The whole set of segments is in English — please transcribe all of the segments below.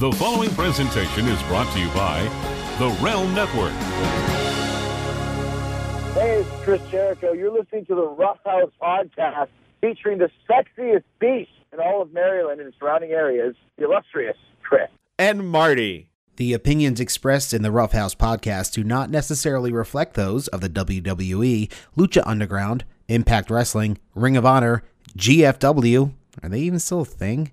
The following presentation is brought to you by the Realm Network. Hey, it's Chris Jericho. You're listening to the Rough House podcast featuring the sexiest beast in all of Maryland and surrounding areas, the illustrious Chris. And Marty. The opinions expressed in the Rough House podcast do not necessarily reflect those of the WWE, Lucha Underground, Impact Wrestling, Ring of Honor, GFW, are they even still a thing?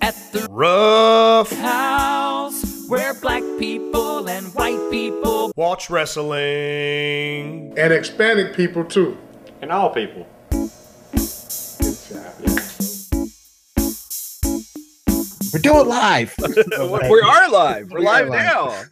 at the Rough house where black people and white people Watch Wrestling. and Hispanic people too. And all people. We're doing live. we are live. We're We live are live. now.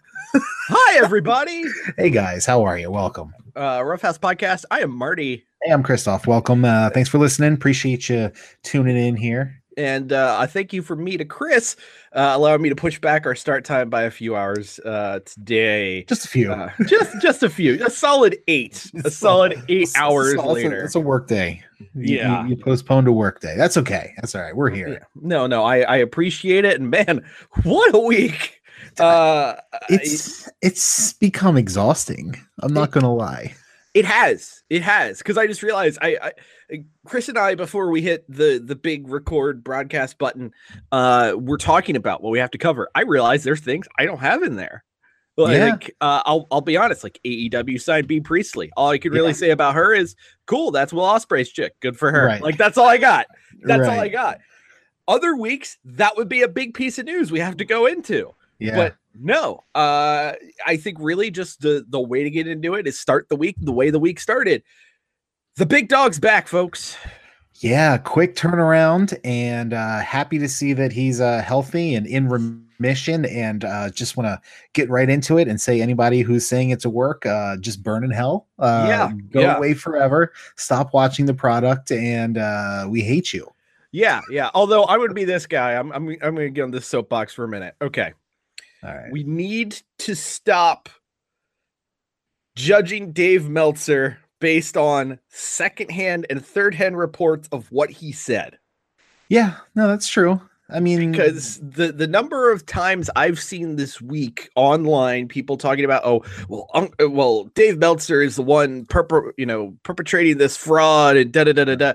Hi, everybody. hey guys, how are you? Welcome. Uh, Rough House Podcast. I am Marty. Hey, I'm Christoph. Welcome. Uh, thanks for listening. Appreciate you tuning in here. And uh, I thank you for me to Chris, uh, allowing me to push back our start time by a few hours uh, today. Just a few. Uh, just just a few, a solid eight, a solid eight It's- hours it's, it's a- later. It's a work day. Yeah. You, you postponed a work day. That's okay. That's all right. We're here. Yeah. No, no, I, I appreciate it. And man, what a week. Uh, It's it's become exhausting. I'm not gonna lie. It has. It has. Because I just realized I, I Chris and I before we hit the the big record broadcast button, uh, we're talking about what we have to cover. I realize there's things I don't have in there. Yeah. Like uh, I'll I'll be honest, like AEW signed Bea Priestley. All I can really Yeah. say about her is cool. That's Will Ospreay's chick. Good for her. Right. Like that's all I got. That's all I got. Other weeks that would be a big piece of news we have to go into. Yeah. But no, uh, I think really just the the way to get into it is start the week the way the week started. The big dog's back, folks. yeah, quick turnaround and uh happy to see that he's uh healthy and in remission and uh just want to get right into it and say anybody who's saying it's a work uh just burn in hell. Uh Yeah, go yeah. away forever. Stop watching the product and uh we hate you. Yeah, yeah. Although I would be this guy. I'm I'm I'm gonna get on this soapbox for a minute. Okay. All right. We need to stop judging Dave Meltzer based on secondhand and third hand reports of what he said. Yeah, no, that's true. I mean because the the number of times I've seen this week online people talking about oh well um, well Dave Meltzer is the one perper, you know perpetrating this fraud and da da da da da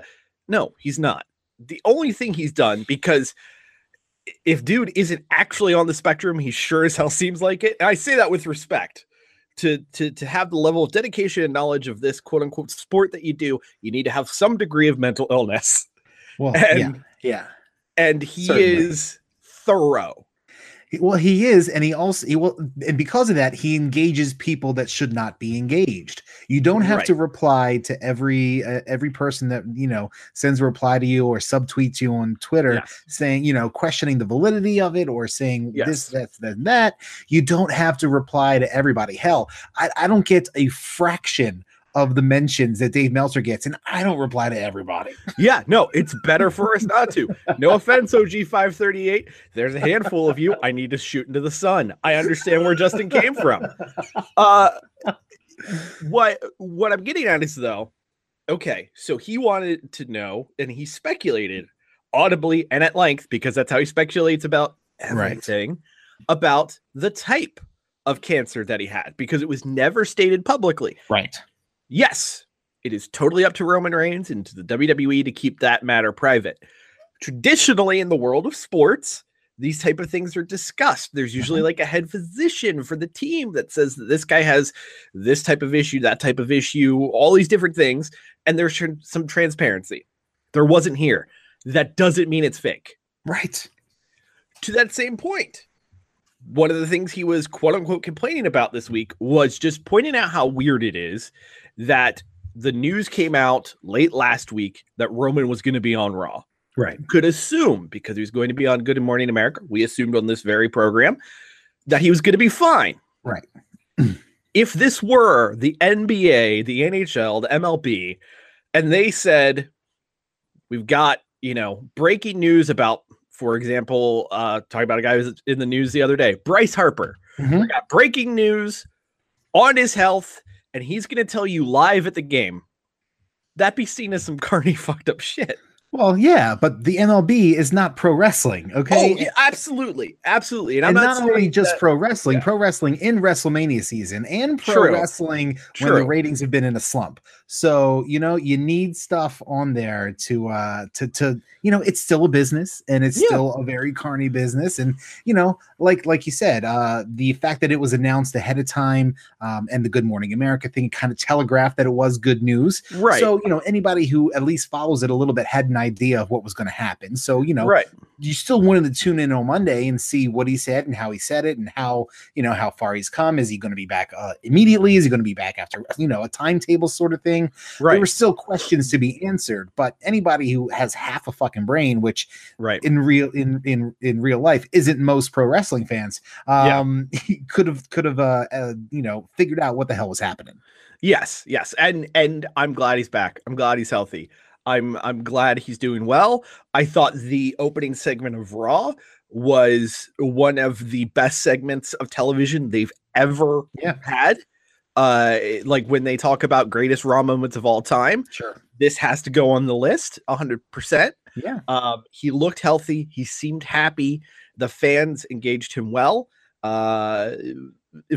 no he's not the only thing he's done because if dude isn't actually on the spectrum he sure as hell seems like it. And I say that with respect. To to to have the level of dedication and knowledge of this quote unquote sport that you do you need to have some degree of mental illness. Well, yeah, and- yeah. and he Certainly. is thorough. He- Well, he is, and he also he will, and because of that, he engages people that should not be engaged. You don't have to reply to every uh, every person that you know sends a reply to you or subtweets you on Twitter Yes. saying you know questioning the validity of it or saying Yes. this that that that. You don't have to reply to everybody. Hell, I, I don't get a fraction of the mentions that Dave Meltzer gets, and I don't reply to everybody. Yeah, no, it's better for us not to. No offense, OG538. There's a handful of you. I need to shoot into the sun. I understand where Justin came from. Uh what what I'm getting at is though, okay, so he wanted to know and he speculated audibly and at length because that's how he speculates about Right. everything about the type of cancer that he had because it was never stated publicly. Right. Yes, it is totally up to Roman Reigns and to the WWE to keep that matter private. Traditionally, in the world of sports, these type of things are discussed. There's mm-hmm. usually like a head physician for the team that says that this guy has this type of issue, that type of issue, all these different things, and there's tr- some transparency. There wasn't here. That doesn't mean it's fake. Right. To that same point, one of the things he was quote unquote complaining about this week was just pointing out how weird it is that the news came out late last week that Roman was going to be on Raw. Right. Could assume because he was going to be on Good Morning America. We assumed on this very program that he was going to be fine. Right. If this were the NBA, the NHL, the MLB, and they said, we've got, you know, breaking news about, for example, uh, talking about a guy who was in the news the other day, Bryce Harper. Mhm. We got breaking news on his health, and he's going to tell you live at the game. That'd be seen as some carny fucked up shit. Well, yeah, but the MLB is not pro wrestling, okay? Oh, yeah, absolutely, absolutely. And, and not, not, only just that- pro wrestling, yeah. pro wrestling in WrestleMania season and pro True. wrestling when the ratings have been in a slump. So, you know, you need stuff on there to uh to to you know, it's still a business and it's Yeah. still a very carny business. And you know, like like you said, uh the fact that it was announced ahead of time um and the Good Morning America thing kind of telegraphed that it was good news. right, So, you know, anybody who at least follows it a little bit had an idea of what was going to happen. So, you know, right, you still wanted to tune in on Monday and see what he said and how he said it and how you know how far he's come. Is he going to be back uh, immediately? Is he going to be back after you know a timetable sort of thing? There were still questions to be answered, but anybody who has half a fucking brain, which right. in real in in in real life isn't most pro wrestling fans, Yeah. um, he could have could have uh, uh you know figured out what the hell was happening. Yes, yes, and and I'm glad he's back. I'm glad he's healthy. I'm I'm glad he's doing well. I thought the opening segment of Raw was one of the best segments of television they've ever Yeah. had. Uh, like when they talk about greatest Raw moments of all time, Sure. this has to go on the list, hundred percent. Yeah. Um, he looked healthy. He seemed happy. The fans engaged him well. Uh,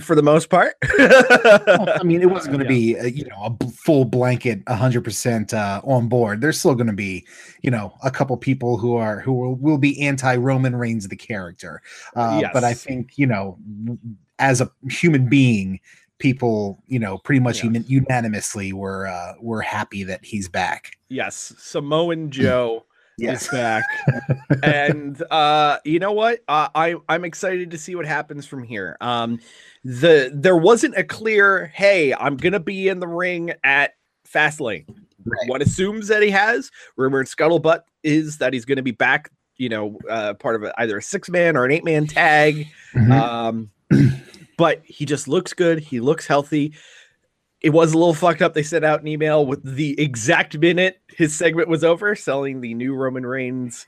for the most part. Well, I mean, it wasn't going to Yeah. be, uh, you know, a b- full blanket, hundred percent uh, on board. There's still going to be, you know, a couple people who are who will, will be anti Roman Reigns the character. Uh, But I think, you know, as a human being, people, you know, pretty much Yeah. uni- unanimously were uh, were happy that he's back. yes, Samoan Joe Yes. is back, and uh, you know what? Uh, I I'm excited to see what happens from here. Um, the there wasn't a clear, hey, I'm gonna be in the ring at Fastlane. Right. One assumes that he has. Rumor and scuttlebutt is that he's going to be back. You know, uh, part of a, either a six man or an eight man tag. Mhm. Um, but he just looks good. He looks healthy. It was a little fucked up. They sent out an email with the exact minute his segment was over, selling the new Roman Reigns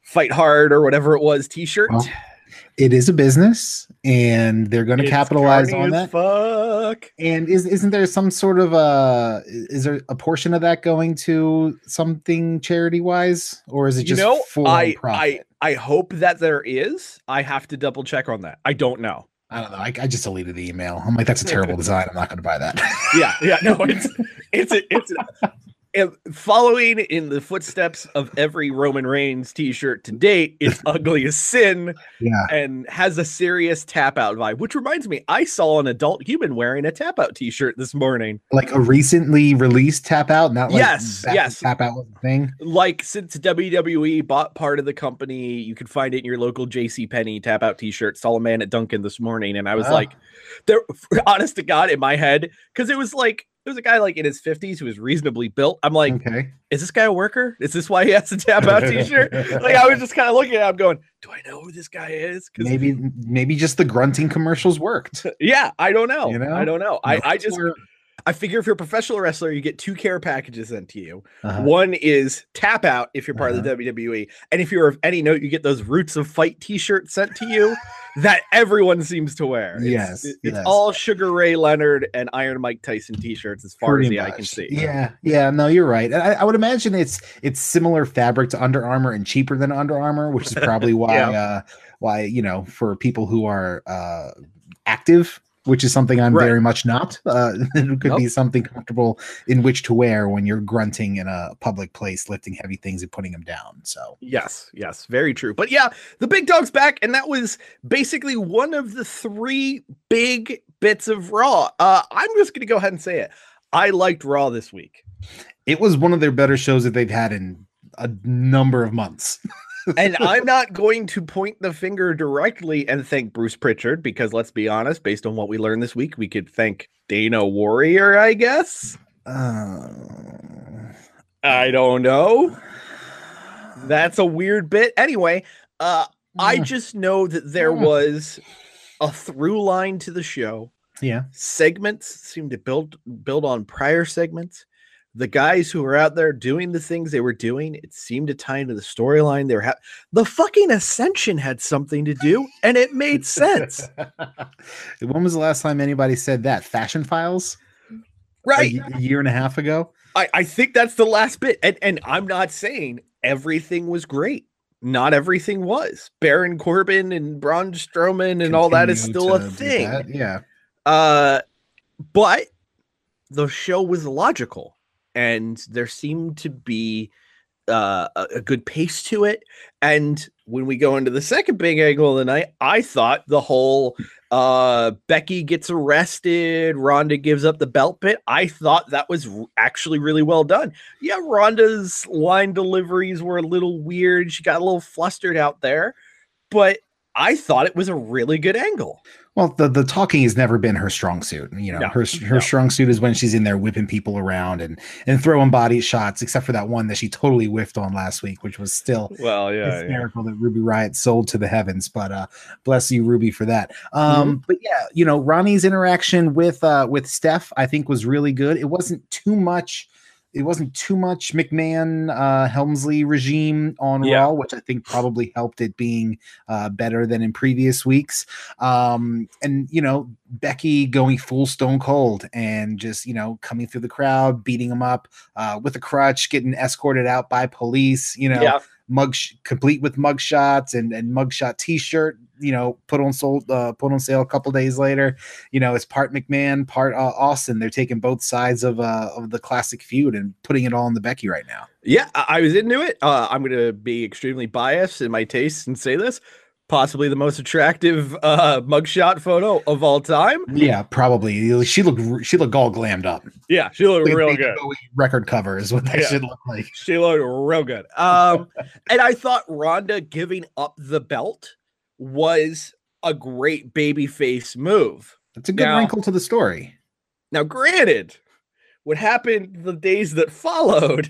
"Fight Hard" or whatever it was T-shirt. Well, it is a business, and they're going to capitalize on that. Fuck. And is isn't there some sort of uh is there a portion of that going to something charity wise, or is it You just know, for I, I profit? I hope that there is. I have to double check on that. I don't know. I, don't know. I, I just deleted the email. I'm like, that's a terrible design. I'm not going to buy that. yeah, yeah, no, it's it's a, it's a, following in the footsteps of every Roman Reigns T-shirt to date. It's ugly as sin yeah. and has a serious tap out vibe. Which reminds me, I saw an adult human wearing a tap out T-shirt this morning. Like a recently released tap out, not like Yes, yes. tap out was a thing. Like since WWE bought part of the company, you could find it in your local J.C. Penney tap out T-shirt. Saw a man at Dunkin' this morning, and I was Ah. like, "There, honest to God, in my head, because it was like." Was a guy like in his 50s who was reasonably built. I'm like, Okay. is this guy a worker? Is this why he has a tap out t-shirt? like I was just kind of looking at him going, do I know who this guy is? 'Cause- Maybe maybe just the grunting commercials worked. yeah, I don't know. You know? I don't know. I, No, I just we're- I figure if you're a professional wrestler, you get two care packages sent to you. uh-huh. One is tap out if you're part of the WWE, and if you're of any note, you get those Roots of Fight T-shirts sent to you that everyone seems to wear. It's, Yes, it- it's yes. all Sugar Ray Leonard and Iron Mike Tyson T-shirts as far as Pretty the eye can see. Yeah, yeah, no, you're right. I, I would imagine it's it's similar fabric to Under Armour and cheaper than Under Armour, which is probably why Yeah. uh why you know for people who are uh active which is something I'm Right. very much not. Uh, it could be something comfortable in which to wear when you're grunting in a public place, lifting heavy things and putting them down. So Yes, yes, very true. But yeah, the big dog's back, and that was basically one of the three big bits of Raw. Uh, I'm just gonna go ahead and say it. I liked Raw this week. it was one of their better shows that they've had in a number of months. and I'm not going to point the finger directly and thank Bruce Pritchard because let's be honest, based on what we learned this week, we could thank Dana Warrior, I guess. Uh, I don't know. That's a weird bit. Anyway, uh I Mm. just know that there Mm. was a through line to the show. yeah. Segments seem to build build on prior segments. The guys who were out there doing the things they were doing, it seemed to tie into the storyline. They were ha- the fucking Ascension had something to do, and it made sense, when was the last time anybody said that? Fashion Files? Right? A, year and a half ago? I, I think that's the last bit. And and I'm not saying everything was great. Not everything was. Baron Corbin and Braun Strowman and all that is still a thing. Yeah. Uh but the show was logical and there seemed to be uh, a, a good pace to it. And when we go into the second big angle of the night, I thought the whole uh, Becky gets arrested, Ronda gives up the belt bit. I thought that was actually really well done. Yeah, Ronda's line deliveries were a little weird. She got a little flustered out there, but I thought it was a really good angle. Well, the, the talking has never been her strong suit. You know, No, her her no. strong suit is when she's in there whipping people around and and throwing body shots, except for that one that she totally whiffed on last week, which was still Well, yeah, hysterical that Ruby Riot sold to the heavens. But uh bless you, Ruby, for that. Um, Mm-hmm. but yeah, you know, Ronnie's interaction with uh with Steph, I think was really good. It wasn't too much. It wasn't too much McMahon uh Helmsley regime on Yeah. Raw, which I think probably helped it being uh better than in previous weeks. Um, and you know, Becky going full stone cold and just you know coming through the crowd, beating him up uh with a crutch, getting escorted out by police, you know yeah. mug sh- complete with mug shots and and mugshot t-shirt you know put on sold uh, put on sale a couple days later you know it's part mcmahon part uh, austin they're taking both sides of uh of the classic feud and putting it all in the becky right now Yeah, I, I was into it. Uh, I'm going to be extremely biased in my tastes and say this. Possibly the most attractive uh, mugshot photo of all time. yeah probably she looked she looked all glammed up Yeah, she looked Like real good. Record cover is what that Yeah. should look like She looked real good. Um, and I thought Ronda giving up the belt was a great babyface move. that's a good Now- wrinkle to the story Now, granted, what happened the days that followed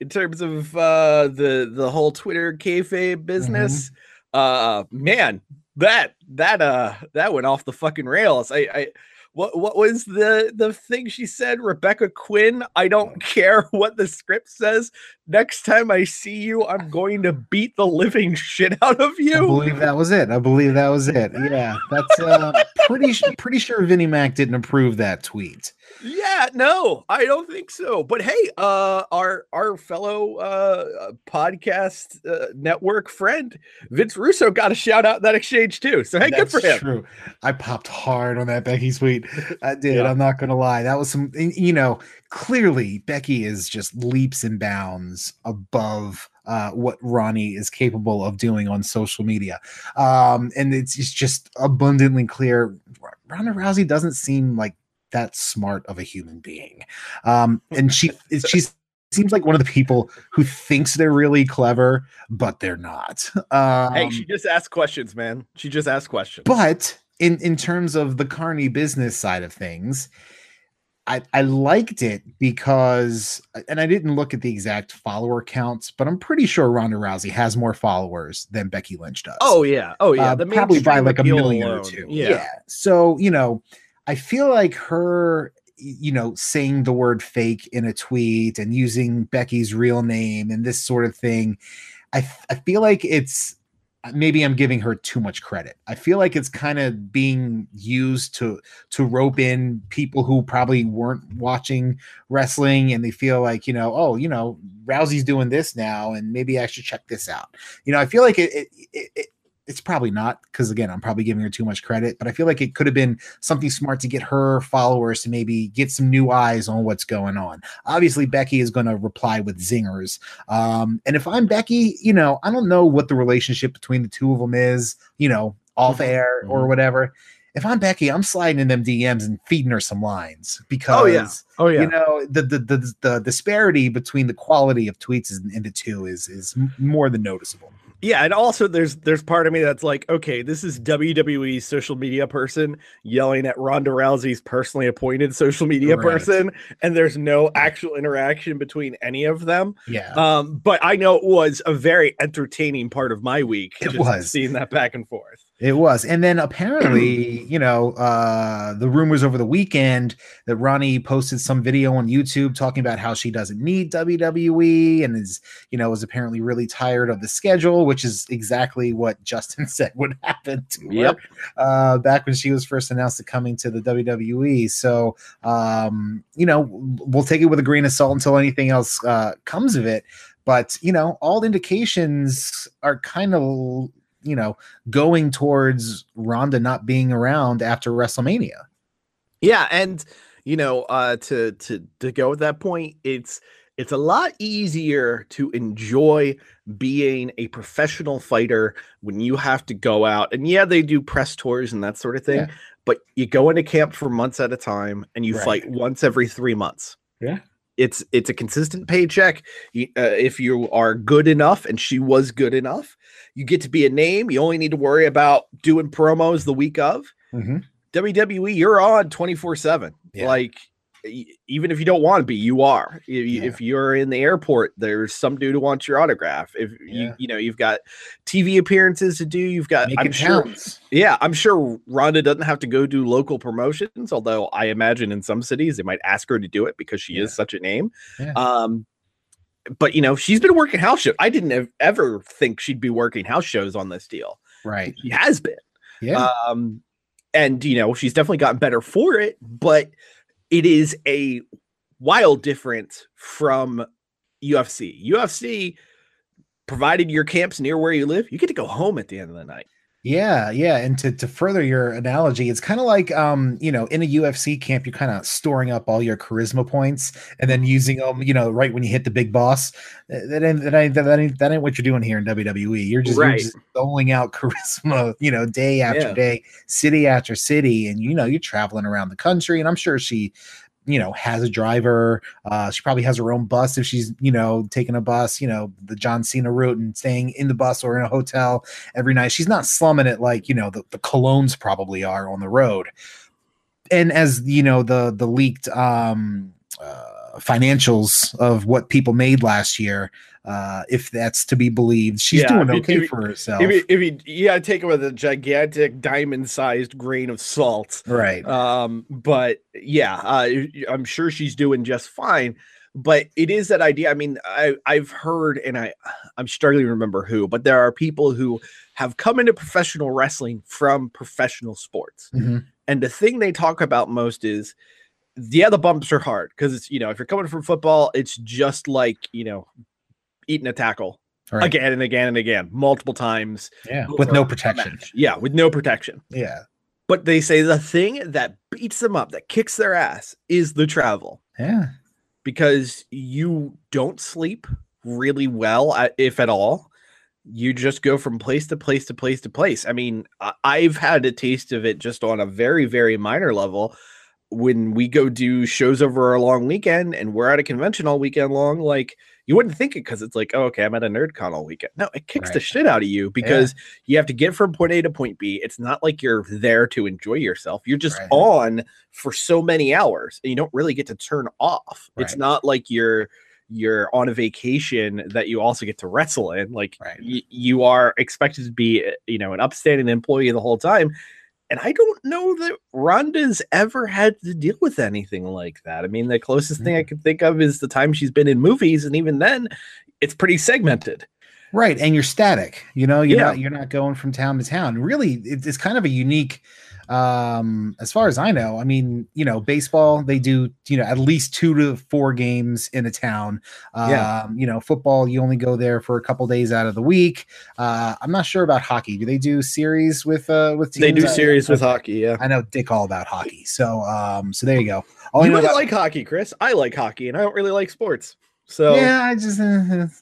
in terms of uh, the the whole Twitter kayfabe business, uh, man, that that uh that went off the fucking rails. I, I what what was the the thing she said? Rebecca Quin. I don't care what the script says. Next time I see you, I'm going to beat the living shit out of you. I believe that was it. I believe that was it. Yeah, that's uh, pretty pretty sure Vinnie Mac didn't approve that tweet. Yeah, no, I don't think so. But hey, uh our our fellow uh uh, podcast uh, network friend Vince Russo got a shout out in that exchange too. So hey, good for That's him. True. I popped hard on that Becky tweet. I did. Yeah. I'm not gonna lie. That was some. You know, clearly Becky is just leaps and bounds above. Uh, what Ronnie is capable of doing on social media, um, and it's, it's just abundantly clear. Ronda Rousey doesn't seem like that smart of a human being, um, and she she seems like one of the people who thinks they're really clever, but they're not. Um, hey, she just asked questions, man. She just asked questions. but in in terms of the carney business side of things I, I liked it because and I didn't look at the exact follower counts, but I'm pretty sure Ronda Rousey has more followers than Becky Lynch does. oh yeah, oh yeah, Uh, probably by like a million or two. Yeah. So, you know, I feel like her, you know, saying the word fake in a tweet and using Becky's real name and this sort of thing, I I feel like it's maybe I'm giving her too much credit. I feel like it's kind of being used to to rope in people who probably weren't watching wrestling and they feel like, you know, oh, you know, Rousey's doing this now and maybe I should check this out. You know, I feel like it, it, it, it it's probably not because again, I'm probably giving her too much credit, but I feel like it could have been something smart to get her followers to maybe get some new eyes on what's going on. Obviously, Becky is going to reply with zingers. Um, and if I'm Becky, you know, I don't know what the relationship between the two of them is, you know, off air or whatever. If I'm Becky, I'm sliding in them DMs and feeding her some lines because Oh, yeah. Oh yeah. you know the, the the the disparity between the quality of tweets in, in the two is is more than noticeable. Yeah, and also there's there's part of me that's like, okay, this is WWE's social media person yelling at Ronda Rousey's personally appointed social media Right. person, and there's no actual interaction between any of them. Yeah, Um, but I know it was a very entertaining part of my week. It just was. seeing that back and forth. It was. And then apparently, you know, uh the rumors over the weekend that Ronnie posted some video on YouTube talking about how she doesn't need WWE and is, you know, is apparently really tired of the schedule, which is exactly what Justin said would happen to her Yep. uh back when she was first announced to coming to the WWE. So um, you know, we'll take it with a grain of salt until anything else uh comes of it. But you know, all indications are kind of you know going towards Ronda not being around after WrestleMania. Yeah, and you know, uh to to to go at that point, it's it's a lot easier to enjoy being a professional fighter when you have to go out and yeah, they do press tours and that sort of thing, Yeah. but you go into camp for months at a time and you Right. fight once every 3 months. Yeah. It's it's a consistent paycheck. Uh, if you are good enough and she was good enough, you get to be a name. You only need to worry about doing promos the week of. WWE, you're on 24 7. Yeah. Like, e- even if you don't want to be, you are. If, you- Yeah. if you're in the airport, there's some dude who wants your autograph. If you, Yeah. you know, you've got TV appearances to do, you've got, Make I'm sure, count. yeah, I'm sure Ronda doesn't have to go do local promotions, although I imagine in some cities they might ask her to do it because she Yeah. is such a name. Um, but you know, she's been working house shows. I didn't ever think she'd be working house shows on this deal. Right. She has been. Yeah. Um, and you know, she's definitely gotten better for it, but it is a wild difference from UFC. UFC, provided your camp's near where you live, you get to go home at the end of the night. Yeah, yeah, and to to further your analogy, it's kind of like um, you know, in a UFC camp, you're kind of storing up all your charisma points and then using them, you know, right when you hit the big boss. Uh, That ain't that ain't, that ain't, that ain't what you're doing here in WWE. You're just, Right. you're just doling out charisma, you know, day after Yeah. day, city after city, and you know, you're traveling around the country. And I'm sure she, you know, has a driver. Uh, she probably has her own bus if she's, you know, taking a bus, you know, the John Cena route and staying in the bus or in a hotel every night. She's not slumming it like, you know, the, the colognes probably are on the road. And as you know, the the leaked um uh, financials of what people made last year, uh, if that's to be believed, she's Yeah, doing okay if for herself. If you, if you, gotta take it with a gigantic diamond-sized grain of salt. right. Um, but yeah, uh, I'm sure she's doing just fine. But it is that idea. I mean, I I've heard, and I I'm struggling to remember who, but there are people who have come into professional wrestling from professional sports, Mhm. and the thing they talk about most is, yeah, the bumps are hard because it's you know if you're coming from football, it's just like you know eating a tackle Right. again and again and again, multiple times Yeah. With no protection. Yeah, with no protection. Yeah. But they say the thing that beats them up, that kicks their ass, is the travel Yeah. because you don't sleep really well, uh, if at all. You just go from place to place to place to place. I mean, I've had a taste of it just on a very, very minor level. When we go do shows over a long weekend and we're at a convention all weekend long, like you wouldn't think it because it's like, oh, okay, I'm at a nerdcon all weekend. No, it kicks the shit out of you because you have to get from point A to point B. It's not like you're there to enjoy yourself. You're just Right. on for so many hours and you don't really get to turn off. It's not like you're you're on a vacation that you also get to wrestle in. Like Right. y- you are expected to be, uh, you know, an upstanding employee the whole time. And I don't know that Ronda's ever had to deal with anything like that. I mean, the closest thing I Mm. can think of is the time she's been in movies, and even then, it's pretty segmented. Right. And you're static. You know, you're Yeah. not you're not going from town to town. Really, it's kind of a unique Um, as far as I know, I mean, you know, baseball they do you know at least two to four games in a town. Um, Yeah. you know, football you only go there for a couple days out of the week. Uh, I'm not sure about hockey. Do they do series with uh with teams? They do I- series with okay. hockey. Yeah. I know dick all about hockey. So um, so there you go. All I you know might about- like hockey, Chris. I like hockey, and I don't really like sports. So yeah, I just uh,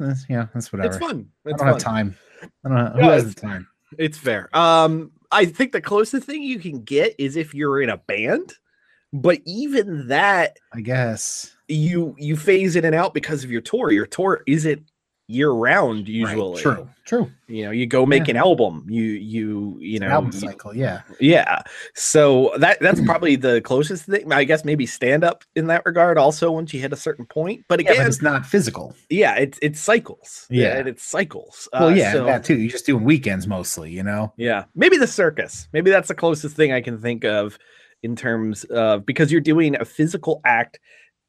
uh, yeah, that's whatever. it's fun. I It's don't fun. have time. I don't. Have, who has the time? It's fair. Um, I think the closest thing you can get is if you're in a band, but even that I guess. you you phase in and out because of your tour. Your tour isn't year round Right, usually. True. True. You know, you go make Yeah. an album. You you you know Album you- cycle. Yeah. Yeah. So that that's probably the closest thing. I guess maybe stand up in that regard also once you hit a certain point. But Yeah, again, but it's not physical. yeah, it's it's cycles. Yeah. and it's cycles. Well, Uh, yeah, so- that too. You're just doing weekends mostly, you know. Yeah, maybe the circus. Maybe that's the closest thing I can think of in terms of because you're doing a physical act.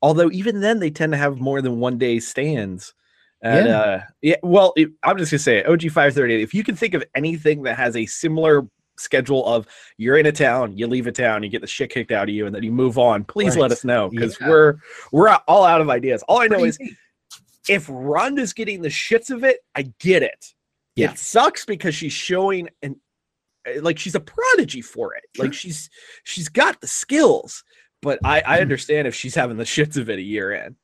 Although even then they tend to have more than one day stands. And, Yeah. uh, yeah. Well, it, I'm just gonna say it, OG 538. If you can think of anything that has a similar schedule of you're in a town, you leave a town, you get the shit kicked out of you, and then you move on, please let us know because Yeah. we're we're all out of ideas. All I know is if Ronda's getting the shits of it, I get it. Yeah. It sucks because she's showing and like she's a prodigy for it. Like she's she's got the skills, but I Mm-hmm. I understand if she's having the shits of it a year in.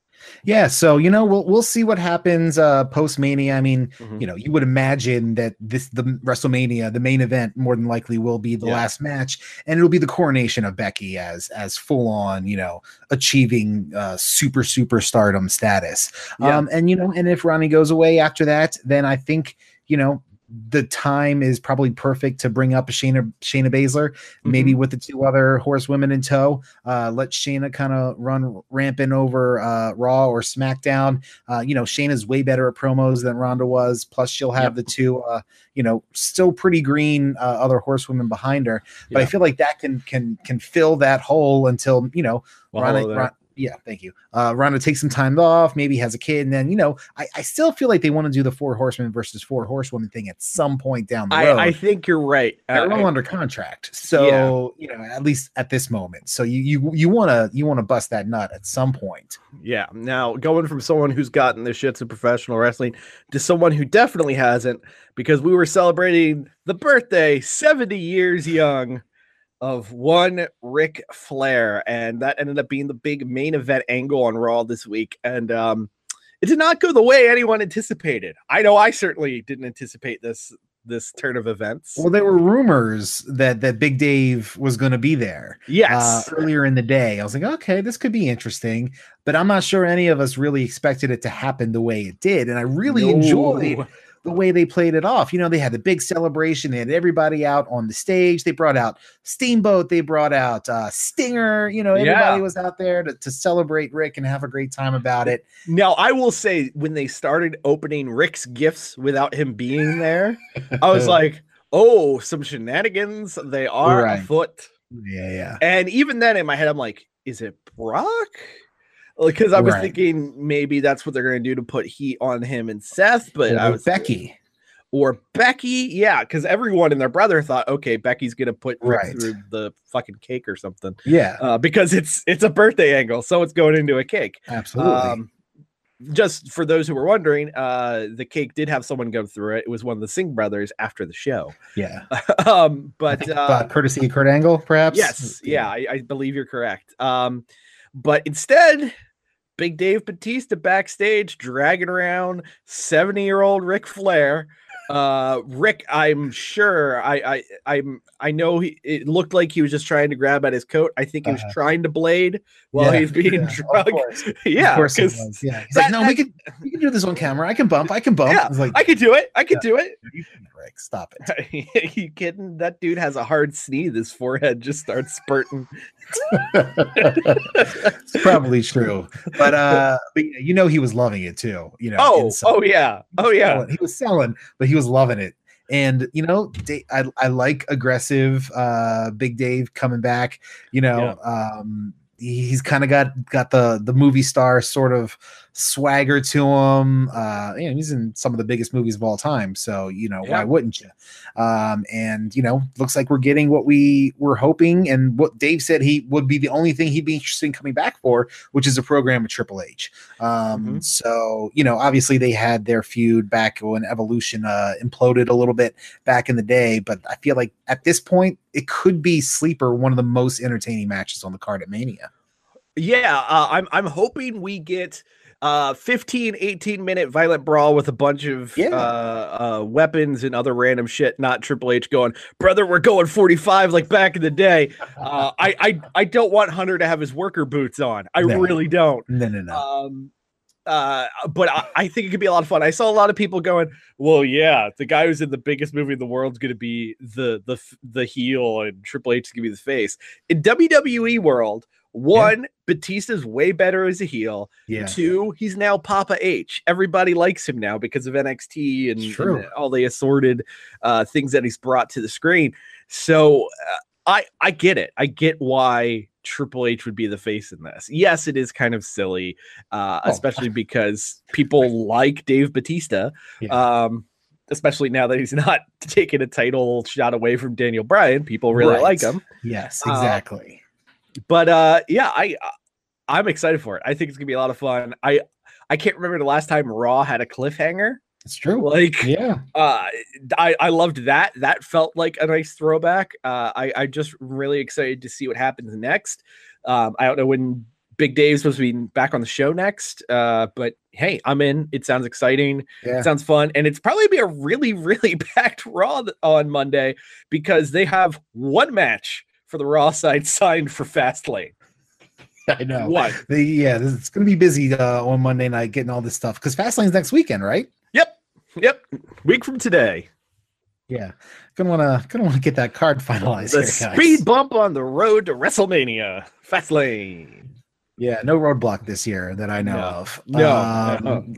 Yeah, so you know, we'll we'll see what happens uh post Mania. I mean, Mhm. you know, you would imagine that this the WrestleMania, the main event, more than likely will be the Yeah. last match, and it'll be the coronation of Becky as as full on, you know, achieving uh super super stardom status. Yeah. Um, and you know, and if Ronnie goes away after that, then I think you know the time is probably perfect to bring up Shayna Shayna Baszler, Mm-hmm. maybe with the two other horsewomen in tow. Uh, let Shayna kind of run rampant over uh, Raw or SmackDown. Uh, you know, Shayna's way better at promos than Ronda was. Plus, she'll have the two, uh, you know, still pretty green uh, other horsewomen behind her. But I feel like that can can can fill that hole until you know Well, Ronda, hello there. Ron- yeah, thank you. Uh, Ronda takes some time off, maybe has a kid, and then you know, I, I still feel like they want to do the four horsemen versus four horsewomen thing at some point down the road. I, I think you're right. They're Uh, all under contract, so you know, at least at this moment. So you you you want to you want to bust that nut at some point. Yeah. Now, going from someone who's gotten the shits of professional wrestling to someone who definitely hasn't, because we were celebrating the birthday, 70 years young, of one Ric Flair. And that ended up being the big main event angle on Raw this week. And um, it did not go the way anyone anticipated. I know I certainly didn't anticipate this this turn of events. Well, there were rumors that that Big Dave was going to be there. yes. uh, earlier in the day. I was like, okay, this could be interesting, but I'm not sure any of us really expected it to happen the way it did. And I really enjoyed No. The way they played it off. You know, they had the big celebration, they had everybody out on the stage. They brought out Steamboat, they brought out uh, Stinger. You know, everybody Yeah. was out there to, to celebrate Ric and have a great time about it. Now, I will say, when they started opening Ric's gifts without him being there, I was like, oh, some shenanigans. They are Right. afoot. Yeah, yeah. And even then, in my head, I'm like, is it Brock? Because I was Right. thinking maybe that's what they're going to do to put heat on him and Seth, but I was Becky. or Becky, yeah, because everyone and their brother thought, okay, Becky's going to put Ric Right. through the fucking cake or something, Yeah, uh, because it's it's a birthday angle, so it's going into a cake. absolutely. Um, just for those who were wondering, uh, the cake did have someone go through it. It was one of the Singh brothers after the show. yeah. um, but think, uh, uh, courtesy of Kurt Angle, perhaps. yes, yeah, I, I believe you're correct. Um, but instead, Big Dave Batista backstage dragging around 70 year old Ric Flair. Uh, Ric, I'm sure I, I, I'm, I know he, it looked like he was just trying to grab at his coat. I think he was Uh-huh. trying to blade while Yeah, he's being yeah, of drugged. course. Yeah, of course 'cause was. Yeah, he's that- like, no, we can we can do this on camera. I can bump. I can bump. Yeah, I was like, I could do it. I could do it. Ric, stop it. you kidding? That dude has a hard sneeze. His forehead just starts spurting. it's probably true, but uh, but you know he was loving it too. You know, Oh, inside. oh yeah, oh yeah. selling- he was selling, but he was loving it. And you know, Da- I I like aggressive uh Big Dave coming back. You know, um he's kind of got got the the movie star sort of swagger to him. Uh, you know, he's in some of the biggest movies of all time, so you know Yeah. why wouldn't you? Um, and you know, looks like we're getting what we were hoping, and what Dave said he would be the only thing he'd be interested in coming back for, which is a program with Triple H. Um, Mhm. so you know, obviously they had their feud back when Evolution uh, imploded a little bit back in the day, but I feel like at this point it could be sleeper one of the most entertaining matches on the card at Mania. Yeah, uh, I'm I'm hoping we get uh 15 18 minute violent brawl with a bunch of Yeah. uh, uh weapons and other random shit not triple h going brother we're going 45 like back in the day uh i i i don't want hunter to have his worker boots on i No. really don't No, no, no. um uh but I, I think it could be a lot of fun. I saw a lot of people going well yeah the guy who's in the biggest movie in the world is going to be the the the heel and triple h is going to be the face. In wwe world one batista's way better as a heel. Yeah. two he's now papa h. Everybody likes him now because of nxt and, and all the assorted uh things that he's brought to the screen. So uh, i i get it. I get why Triple H would be the face in this. Yes, it is kind of silly, uh, Oh. especially because people like Dave Batista. Yeah. Um, especially now that he's not taking a title shot away from Daniel Bryan, people really Right. like him. Yes, Uh, exactly. But uh, yeah, I I'm excited for it. I think it's gonna be a lot of fun. I I can't remember the last time Raw had a cliffhanger. It's true. Like yeah. uh I, I loved that. That felt like a nice throwback. Uh I, I just really excited to see what happens next. Um I don't know when Big Dave's supposed to be back on the show next. Uh but hey, I'm in. It sounds exciting. Yeah. It sounds fun. And it's probably be a really, really packed Raw on Monday because they have one match for the Raw side signed for Fastlane. I know. One. The, yeah, it's going to be busy uh, on Monday night getting all this stuff because Fastlane's next weekend, right? Yep. Week from today. Yeah, gonna want to gonna want to get that card finalized. The here, speed bump on the road to WrestleMania. Fastlane. Yeah, no roadblock this year that I know No. of. No, Um,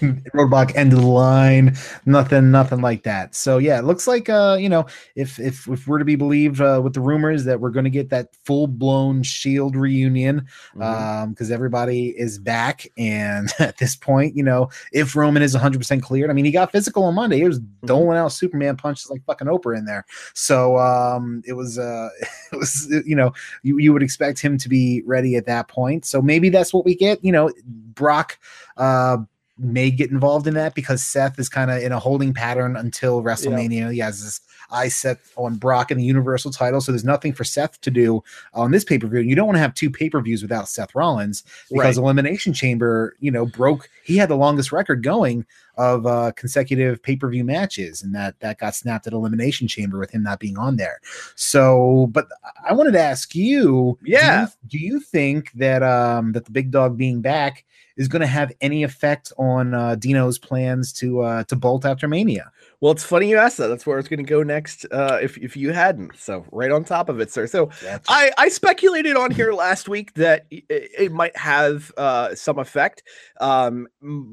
roadblock end of the line, nothing, nothing like that. So yeah, it looks like uh, you know, if if if we're to be believed uh, with the rumors that we're going to get that full blown Shield reunion, Mm-hmm. um, because everybody is back, and at this point, you know, if Roman is 100 percent cleared, I mean, he got physical on Monday. He was Mm-hmm. doling out Superman punches like fucking Oprah in there. So um, it was uh, it was you know, you you would expect him to be ready at that point. So maybe that's what we get. You know, Brock uh may get involved in that because Seth is kind of in a holding pattern until WrestleMania. He has this eye set on Brock and the Universal title, so there's nothing for Seth to do on this pay per view. And you don't want to have two pay per views without Seth Rollins because Right. Elimination Chamber, you know, broke. He had the longest record going of uh, consecutive pay per view matches, and that that got snapped at Elimination Chamber with him not being on there. So, but I wanted to ask you, do you- Yeah. do you, think that um that the big dog being back is going to have any effect on uh, Dino's plans to uh, to bolt after Mania? Well, it's funny you asked that. That's where it's going to go next. Uh, if if you hadn't, so right on top of it, sir. So I I speculated on here last week that i- i- it might have uh, some effect. Um,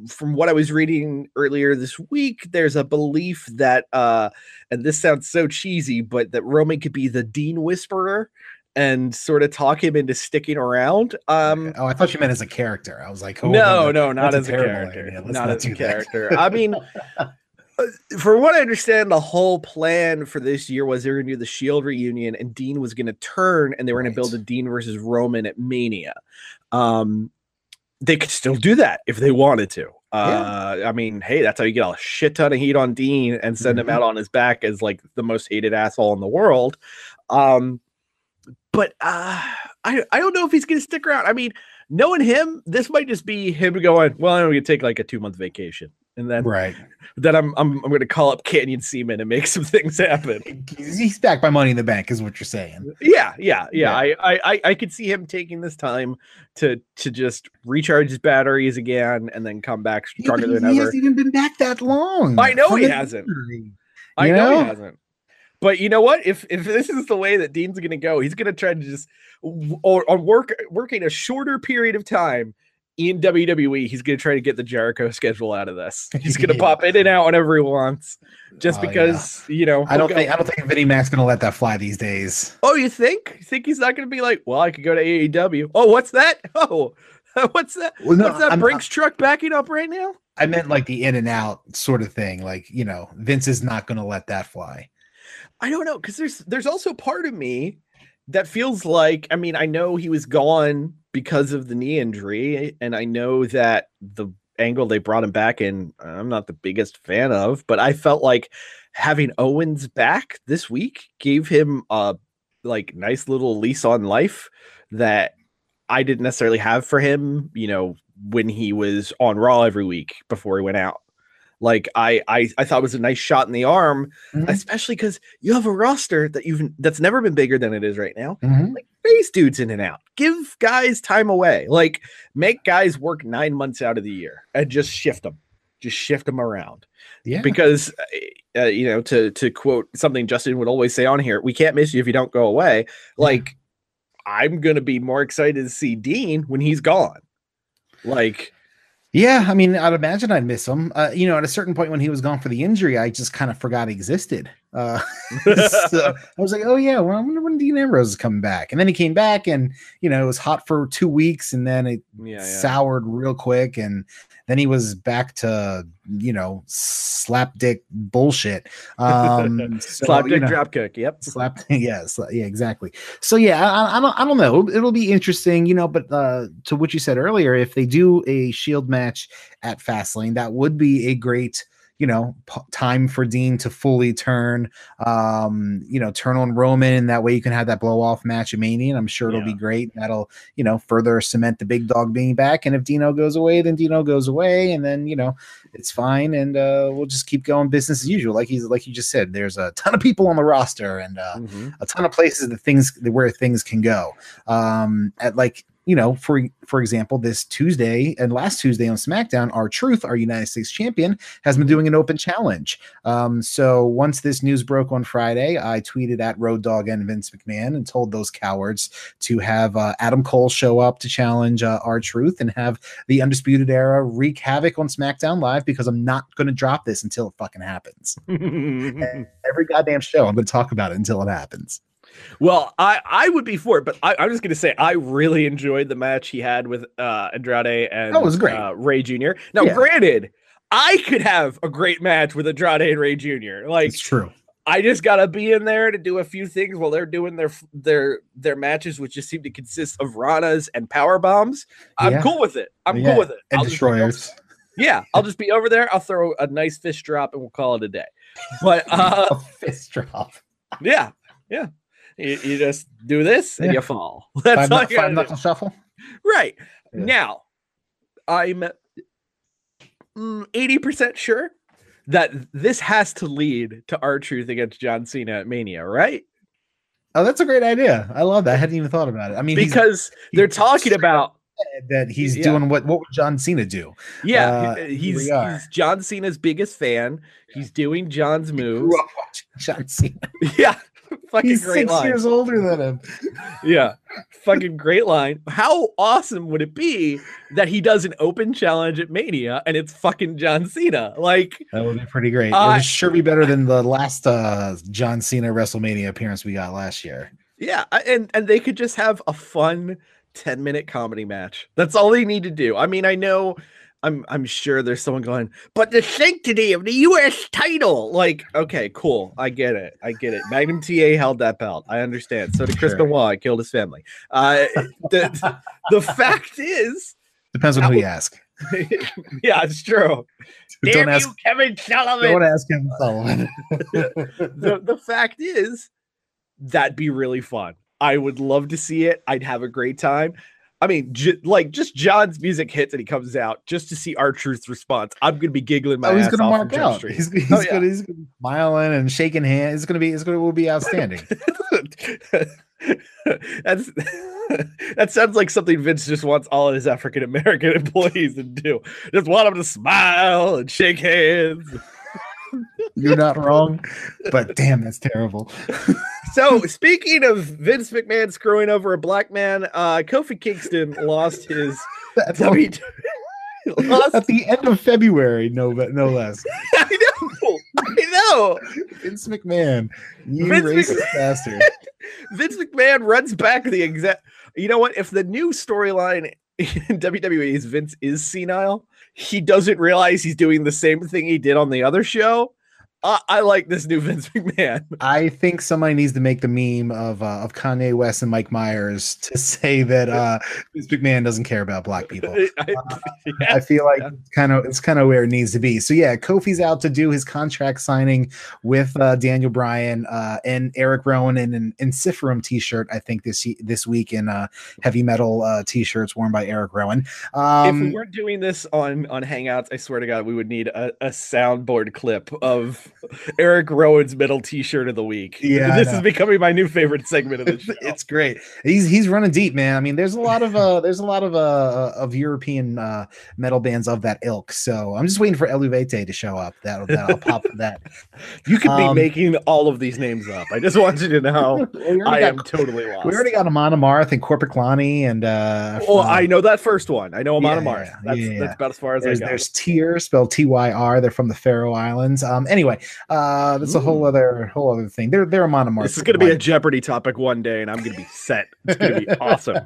from what I was reading earlier this week, there's a belief that, uh, and this sounds so cheesy, but that Roman could be the Dean Whisperer and sort of talk him into sticking around. Um, oh, I thought you meant as a character. I was like, oh, no, no, not as a, character. Not, as a character. I mean, uh, from what I understand, the whole plan for this year was they were going to do the Shield reunion, and Dean was going to turn, and they were going to build a Dean versus Roman at Mania. Um, they could still do that if they wanted to. Uh, I mean, hey, that's how you get a shit ton of heat on Dean and send him Mhm. out on his back as like the most hated asshole in the world. Um, but uh, I I don't know if he's going to stick around. I mean, knowing him, this might just be him going. Well, I'm going to take like a two month vacation, and then right. then I'm I'm I'm going to call up Canyon Seaman and make some things happen. He's back by Money in the Bank, is what you're saying. Yeah, yeah, yeah. Yeah. I, I I could see him taking this time to to just recharge his batteries again and then come back stronger he, than he ever. He hasn't even been back that long. I know he hasn't. injury. I you know, know? he hasn't. But you know what? If if this is the way that Dean's going to go, he's going to try to just or on work working a shorter period of time in WWE, he's going to try to get the Jericho schedule out of this. He's going to Yeah. pop in and out whenever he wants, just Oh, yeah. because you know. I don't he'll think go- I don't think Vinnie Mac's gonna let that fly these days. Oh, you think? You think he's not going to be like, well, I could go to AEW. Oh, what's that? Oh, what's that? Well, no, what's that I'm- Brinks truck backing up right now? I meant like the in and out sort of thing. Like, you know, Vince is not gonna let that fly. I don't know because there's there's also part of me that feels like I mean I know he was gone because of the knee injury and I know that the angle they brought him back in I'm not the biggest fan of but I felt like having Owens back this week gave him a like nice little lease on life that I didn't necessarily have for him you know when he was on Raw every week before he went out like I I, I thought it was a nice shot in the arm Mhm. especially because you have a roster that you've that's never been bigger than it is right now. Mhm. Like face dudes in and out. Give guys time away. Like make guys work nine months out of the year and just shift them. Just shift them around Yeah. because uh, uh, you know to to quote something Justin would always say on here, we can't miss you if you don't go away. Like I'm gonna be more excited to see Dean when he's gone. Like Yeah, I mean, I'd imagine I'd miss him. Uh, you know, at a certain point when he was gone for the injury, I just kind of forgot he existed. Uh, so I was like, oh yeah, well, I wonder when Dean Ambrose is coming back. And then he came back, and you know, it was hot for two weeks, and then it yeah, yeah. soured real quick, and then he was back to you know slapdick bullshit. Um, so, Slap you dick know, drop kick. Yep. slap yeah yeah exactly so yeah I, I don't i don't know it'll be interesting you know but uh to what you said earlier if they do a shield match at fastlane that would be a great you know p- time for dean to fully turn um you know turn on roman and that way you can have that blow off match at mania and i'm sure it'll be great that'll you know further cement the big dog being back and if dino goes away then dino goes away and then you know it's fine and uh we'll just keep going business as usual. Like he's like you just said there's a ton of people on the roster and uh Mhm. a ton of places that things where things can go. Um at like you know for for example this tuesday and last tuesday on smackdown R-Truth our united states champion has been doing an open challenge. Um so once this news broke on friday i tweeted at Road Dogg and vince mcmahon and told those cowards to have uh, adam cole show up to challenge uh, R-Truth and have the undisputed era wreak havoc on smackdown live because i'm not going to drop this until it fucking happens. Every goddamn show i'm going to talk about it until it happens Well, I I would be for it, but I, I'm just gonna say I really enjoyed the match he had with uh Andrade and Oh, it was great. Uh, Rey Jr. Now, Yeah. granted, I could have a great match with Andrade and Rey Jr. Like it's true I just gotta be in there to do a few things while they're doing their their their matches, which just seem to consist of ranas and power bombs. I'm Yeah. cool with it. I'm Yeah, cool with it. and I'll destroyers. yeah, I'll just be over there. I'll throw a nice fish drop and we'll call it a day. But uh a fist drop. yeah, yeah. You, you just do this and Yeah. you fall. That's Five, all you five knuckle shuffle. Right. Yeah. Now, I'm mm, 80% sure that this has to lead to R-Truth against John Cena at Mania, right? Oh, that's a great idea. I love that. I hadn't even thought about it. I mean, Because he they're talking about that he's Yeah. doing what? What would John Cena do? yeah, Uh, he's he's John Cena's biggest fan. He's doing John's moves. Grew up watching John Cena. Yeah. Fucking He's great six line. years older than him. Yeah. Fucking great line. How awesome would it be that he does an open challenge at Mania and it's fucking John Cena? Like That would be pretty great. it Uh, would sure be better than the last uh, John Cena WrestleMania appearance we got last year. Yeah, and and they could just have a fun 10 minute comedy match. That's all they need to do. I mean, I know I'm I'm sure there's someone going, but the sanctity of the US title. Like, okay, cool. I get it. I get it. Magnum TA held that belt. I understand. So did Chris Sure. Benoit killed his family. Uh the the fact is, Depends on who you ask. yeah, it's true. Don't Damn ask. you, Kevin Sullivan. Don't ask him, Sullivan. the the fact is that'd be really fun. I would love to see it. I'd have a great time. I mean, j- like just John's music hits and he comes out just to see R-Truth's response. I'm gonna be giggling my oh, he's ass gonna off mark out. He's, he's Oh, yeah. gonna he's gonna be smiling and shaking hands. It's gonna be it's gonna will be outstanding. That's that sounds like something Vince just wants all of his African American employees to do. Just want them to smile and shake hands. You're not wrong, but damn, that's terrible. So speaking of Vince McMahon screwing over a black man, uh, Kofi Kingston lost his WWE lost. at the end of February, no, but no less. I know. I know. Vince McMahon, you Vince racist McMahon. bastard. Vince McMahon runs back the exact. You know what? If the new storyline in WWE is Vince is senile, he doesn't realize he's doing the same thing he did on the other show. I, I like this new Vince McMahon. I think somebody needs to make the meme of uh, of Kanye West and Mike Myers to say that uh, Vince McMahon doesn't care about black people. I, I feel like Yeah. it's kind of it's kind of where it needs to be. So yeah, Kofi's out to do his contract signing with uh, Daniel Bryan uh, and Eric Rowan in an Ensiferum t-shirt. I think this this week in uh, heavy metal uh, t-shirts worn by Eric Rowan. if Um, we weren't doing this on on Hangouts, I swear to God, we would need a, a soundboard clip of Eric Rowan's middle T-shirt of the week. Yeah, this is becoming my new favorite segment of the show. it's great. He's he's running deep, man. I mean, there's a lot of uh there's a lot of uh of European uh metal bands of that ilk. So I'm just waiting for Eluveitie to show up. That'll that'll pop that. you could be Um, making all of these names up. I just want you to know I got- am totally lost. We already got Amon Amarth and Korpiklaani and uh Well, from- I know that first one. I know Amana yeah, Marth. yeah, That's, yeah. that's about as far as there's I go. there's Tyr spelled T Y R. They're from the Faroe Islands. Um anyway, uh that's a whole other whole other thing. They're they're Amon Amarth. This is going to be a Jeopardy topic one day, and I'm going to be set. It's going to be awesome.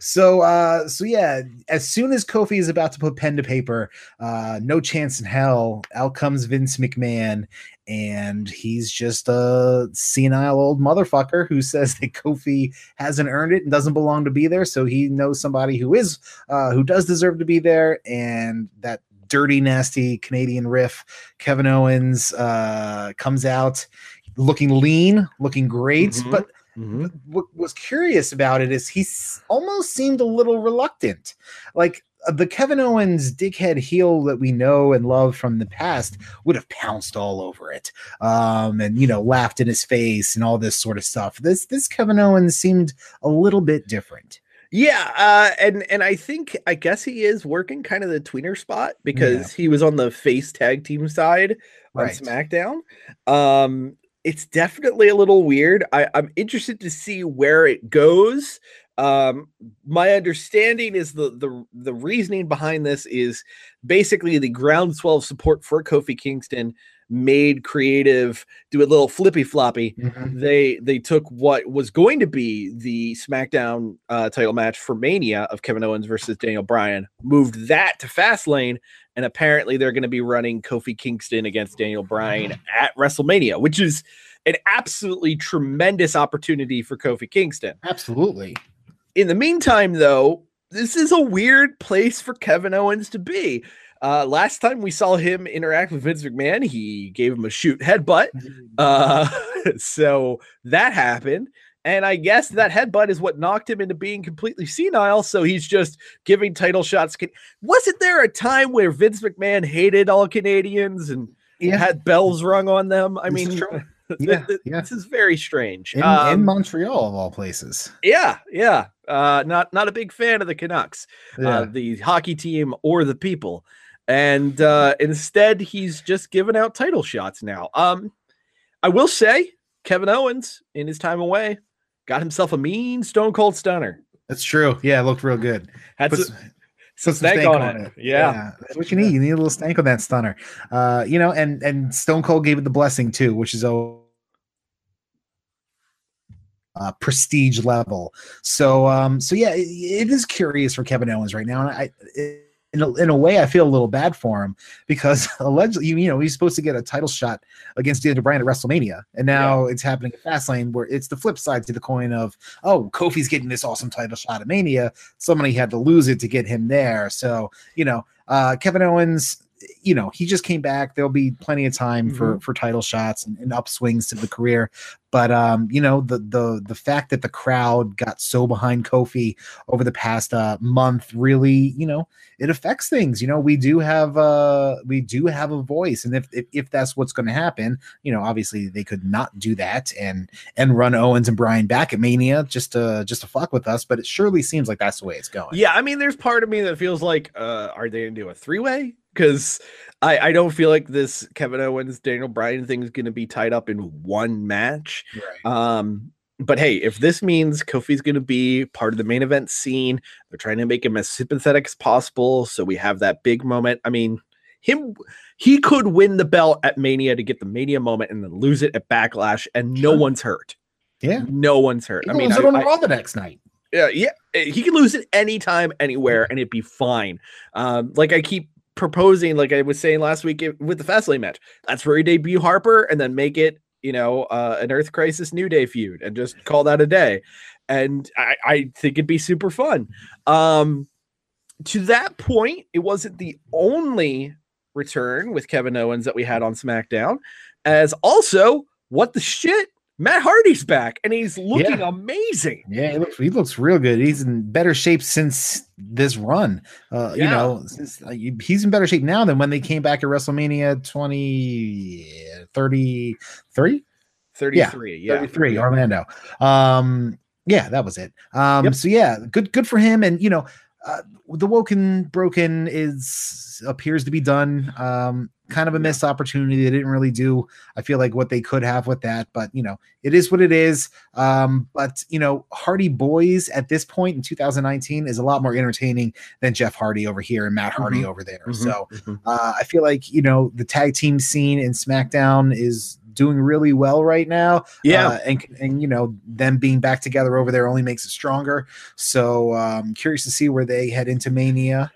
so uh so yeah as soon as kofi is about to put pen to paper uh no chance in hell out comes vince mcmahon and he's just a senile old motherfucker who says that kofi hasn't earned it and doesn't belong to be there so he knows somebody who is uh who does deserve to be there and that dirty nasty canadian riff kevin owens uh comes out looking lean looking great Mhm. but Mhm. what was curious about it is he almost seemed a little reluctant. Like uh, the Kevin Owens dickhead heel that we know and love from the past would have pounced all over it, um, and you know laughed in his face and all this sort of stuff. This this Kevin Owens seemed a little bit different. Yeah, uh, and and I think I guess he is working kind of the tweener spot because he was on the face tag team side on Right. SmackDown. Um, it's definitely a little weird. I, I'm interested to see where it goes. Um, my understanding is the the the reasoning behind this is basically the groundswell of support for Kofi Kingston made creative do a little flippy floppy they they took what was going to be the SmackDown uh, title match for Mania of Kevin Owens versus Daniel Bryan, moved that to Fastlane, and apparently they're going to be running Kofi Kingston against Daniel Bryan at WrestleMania, which is an absolutely tremendous opportunity for Kofi Kingston. Absolutely. In the meantime, though, this is a weird place for Kevin Owens to be. Uh, last time we saw him interact with Vince McMahon, he gave him a shoot headbutt. Uh, so that happened. And I guess that headbutt is what knocked him into being completely senile. So he's just giving title shots. Wasn't there a time where Vince McMahon hated all Canadians and Yeah. had bells rung on them? I mean. Yeah, th- yeah. this is very strange. In, in Um, Montreal of all places. yeah, yeah. Uh, not not a big fan of the Canucks, Yeah. uh, the hockey team or the people, and uh, instead he's just giving out title shots now. Um, I will say Kevin Owens in his time away got himself a mean Stone Cold Stunner. That's true. Yeah, it looked real good. Had Put some, some stank, on, it. Yeah. that's what you need. You need a little stank on that stunner. Uh, you know, and and Stone Cold gave it the blessing too, which is a uh, prestige level. So, um, so yeah, it, it is curious for Kevin Owens right now, and I. It, in a, in a way, I feel a little bad for him because allegedly, you, you know, he's supposed to get a title shot against Daniel Bryan at WrestleMania, and now it's happening at Fastlane, where it's the flip side to the coin of, oh, Kofi's getting this awesome title shot at Mania, somebody had to lose it to get him there. So, you know, uh, Kevin Owens, you know, he just came back. There'll be plenty of time for for title shots and, and upswings to the career. But um, you know, the the the fact that the crowd got so behind Kofi over the past uh, month really, you know, it affects things. You know, we do have uh we do have a voice, and if if, if that's what's going to happen, you know, obviously they could not do that and and run Owens and Bryan back at Mania just to just to fuck with us. But it surely seems like that's the way it's going. Yeah, I mean, there's part of me that feels like, uh, are they gonna do a three way? Because I, I don't feel like this Kevin Owens Daniel Bryan thing is gonna be tied up in one match. Right. Um, but hey, if this means Kofi's going to be part of the main event scene, they're trying to make him as sympathetic as possible. So we have that big moment. I mean, him, he could win the belt at Mania to get the Mania moment and then lose it at Backlash, and no Sure. one's hurt. Yeah. No one's hurt. He I mean, loses I- it on I- Raw the next night. yeah, yeah, eh, he can lose it anytime, anywhere, and it'd be fine. Um, like I keep proposing, like I was saying last week with the Fastlane match, that's where he debut Harper, and then make it, you know, uh, an Earth Crisis New Day feud, and just call that a day. And I, I think it'd be super fun. Um, to that point, it wasn't the only return with Kevin Owens that we had on SmackDown, as also what the shit. Matt Hardy's back and he's looking amazing. Yeah, he looks he looks real good. He's in better shape since this run. Uh, you know, since, uh, he's in better shape now than when they came back at WrestleMania 20 33? 33. Yeah. 33 Orlando. Um yeah, that was it. Um Yep. so yeah, good good for him and you know, uh, the Woken Broken is appears to be done. Um kind of a missed opportunity. They didn't really do I feel like what they could have with that, but you know, it is what it is. Um but you know, Hardy Boys at this point in 2019 is a lot more entertaining than Jeff Hardy over here and Matt Hardy Mhm. over there. Mhm, So, mhm. uh, I feel like you know the tag team scene in SmackDown is doing really well right now. yeah. uh, and and you know them being back together over there only makes it stronger. So um, curious to see where they head into Mania.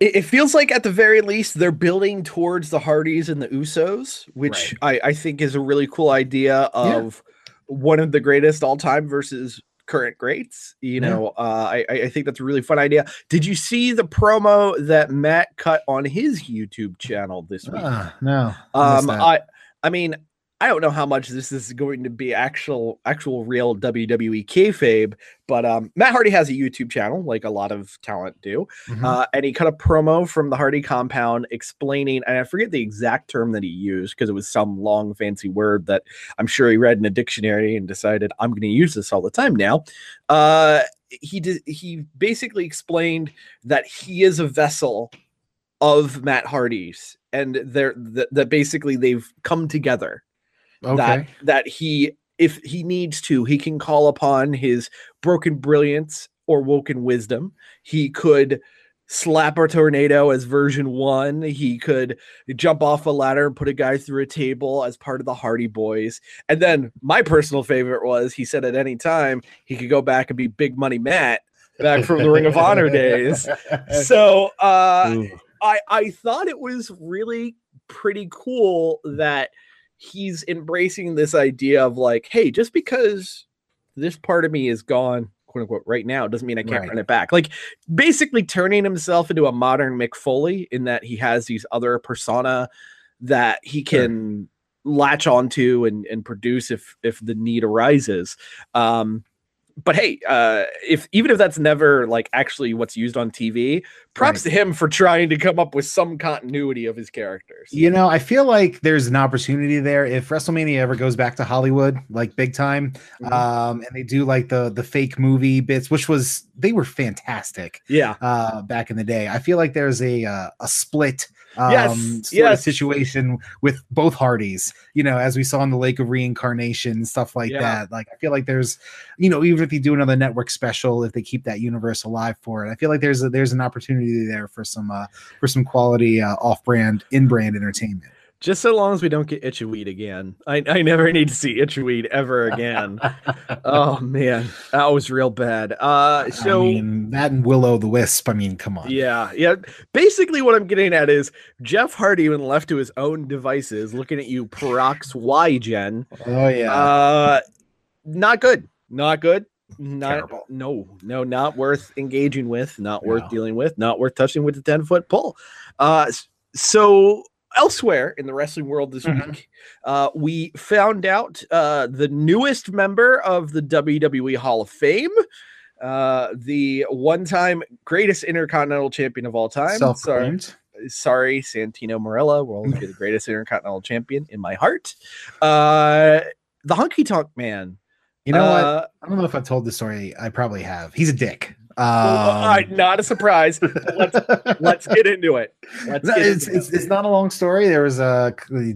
it, it feels like at the very least they're building towards the Hardys and the Usos, which I, I think is a really cool idea of one of the greatest all time versus current greats. You Yeah. know, uh, I, I think that's a really fun idea. Did you see the promo that Matt cut on his YouTube channel this week? Ah, no, I Um. I I mean, I don't know how much this is going to be actual actual real WWE kayfabe, but um, Matt Hardy has a YouTube channel, like a lot of talent do, Mhm. uh, and he cut a promo from the Hardy compound explaining, and I forget the exact term that he used because it was some long fancy word that I'm sure he read in a dictionary and decided I'm going to use this all the time now. Uh, he did. He basically explained that he is a vessel of Matt Hardy's, and they're that, that basically they've come together. Okay, That that he, if he needs to, he can call upon his broken brilliance or woken wisdom. He could slap a tornado as version one. He could jump off a ladder and put a guy through a table as part of the Hardy Boys. And then my personal favorite was he said at any time he could go back and be Big Money Matt back from the Ring of Honor days. So uh. I I thought it was really pretty cool that he's embracing this idea of like, hey, just because this part of me is gone, quote unquote, right now, doesn't mean I can't Right. run it back. Like basically turning himself into a modern Mick Foley in that he has these other persona that he Sure. can latch onto and, and produce if if the need arises. Um but hey, uh, if even if that's never like actually what's used on TV, props to him for trying to come up with some continuity of his characters. You know, I feel like there's an opportunity there if WrestleMania ever goes back to Hollywood, like big time, Mhm. um, and they do like the the fake movie bits, which was they were fantastic Yeah, uh, back in the day. I feel like there's a uh, a split um, Yes, yes. situation with both Hardys. You know, as we saw in the Lake of Reincarnation and stuff like Yeah. that. Like I feel like there's, you know, even if they do another network special, if they keep that universe alive for it, I feel like there's a, there's an opportunity there for some uh, for some quality uh, off brand in brand entertainment. Just so long as we don't get Itchweed again. I, I never need to see Itchweed ever again. oh man, that was real bad. Uh, so I mean, that and Willow the Wisp. I mean, come on. Yeah, yeah. Basically, what I'm getting at is Jeff Hardy, when left to his own devices, looking at you, PeroxWhy?Gen. Oh yeah. Uh, not good. Not good. Not Terrible. no, no, not worth engaging with. Not worth No. dealing with. Not worth touching with the ten foot pole. Uh, so elsewhere in the wrestling world this Mhm. week, uh, we found out uh, the newest member of the WWE Hall of Fame. Uh, the one-time greatest intercontinental champion of all time. Sorry, sorry, Santino Marella will always be the greatest intercontinental champion in my heart. Uh, the Honky Tonk Man. You know what? Uh, I don't know if I've told this story. I probably have. He's a dick. Well, all right, Um, not a surprise. let's let's get into it. Let's get it's, into it's, it. it's not a long story. There was a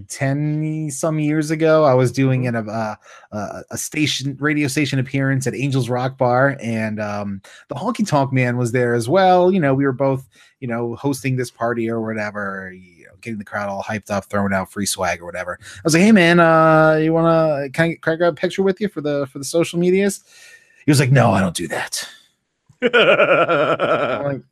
10 some years ago, I was doing Mm-hmm. an, uh, uh, a station radio station appearance at Angels Rock Bar, and um, the Honky Tonk Man was there as well. You know, we were both, you know, hosting this party or whatever, you know, getting the crowd all hyped up, throwing out free swag or whatever. I was like, hey man, uh, you wanna can I, can I grab a picture with you for the for the social medias? He was like, no, I don't do that. Like,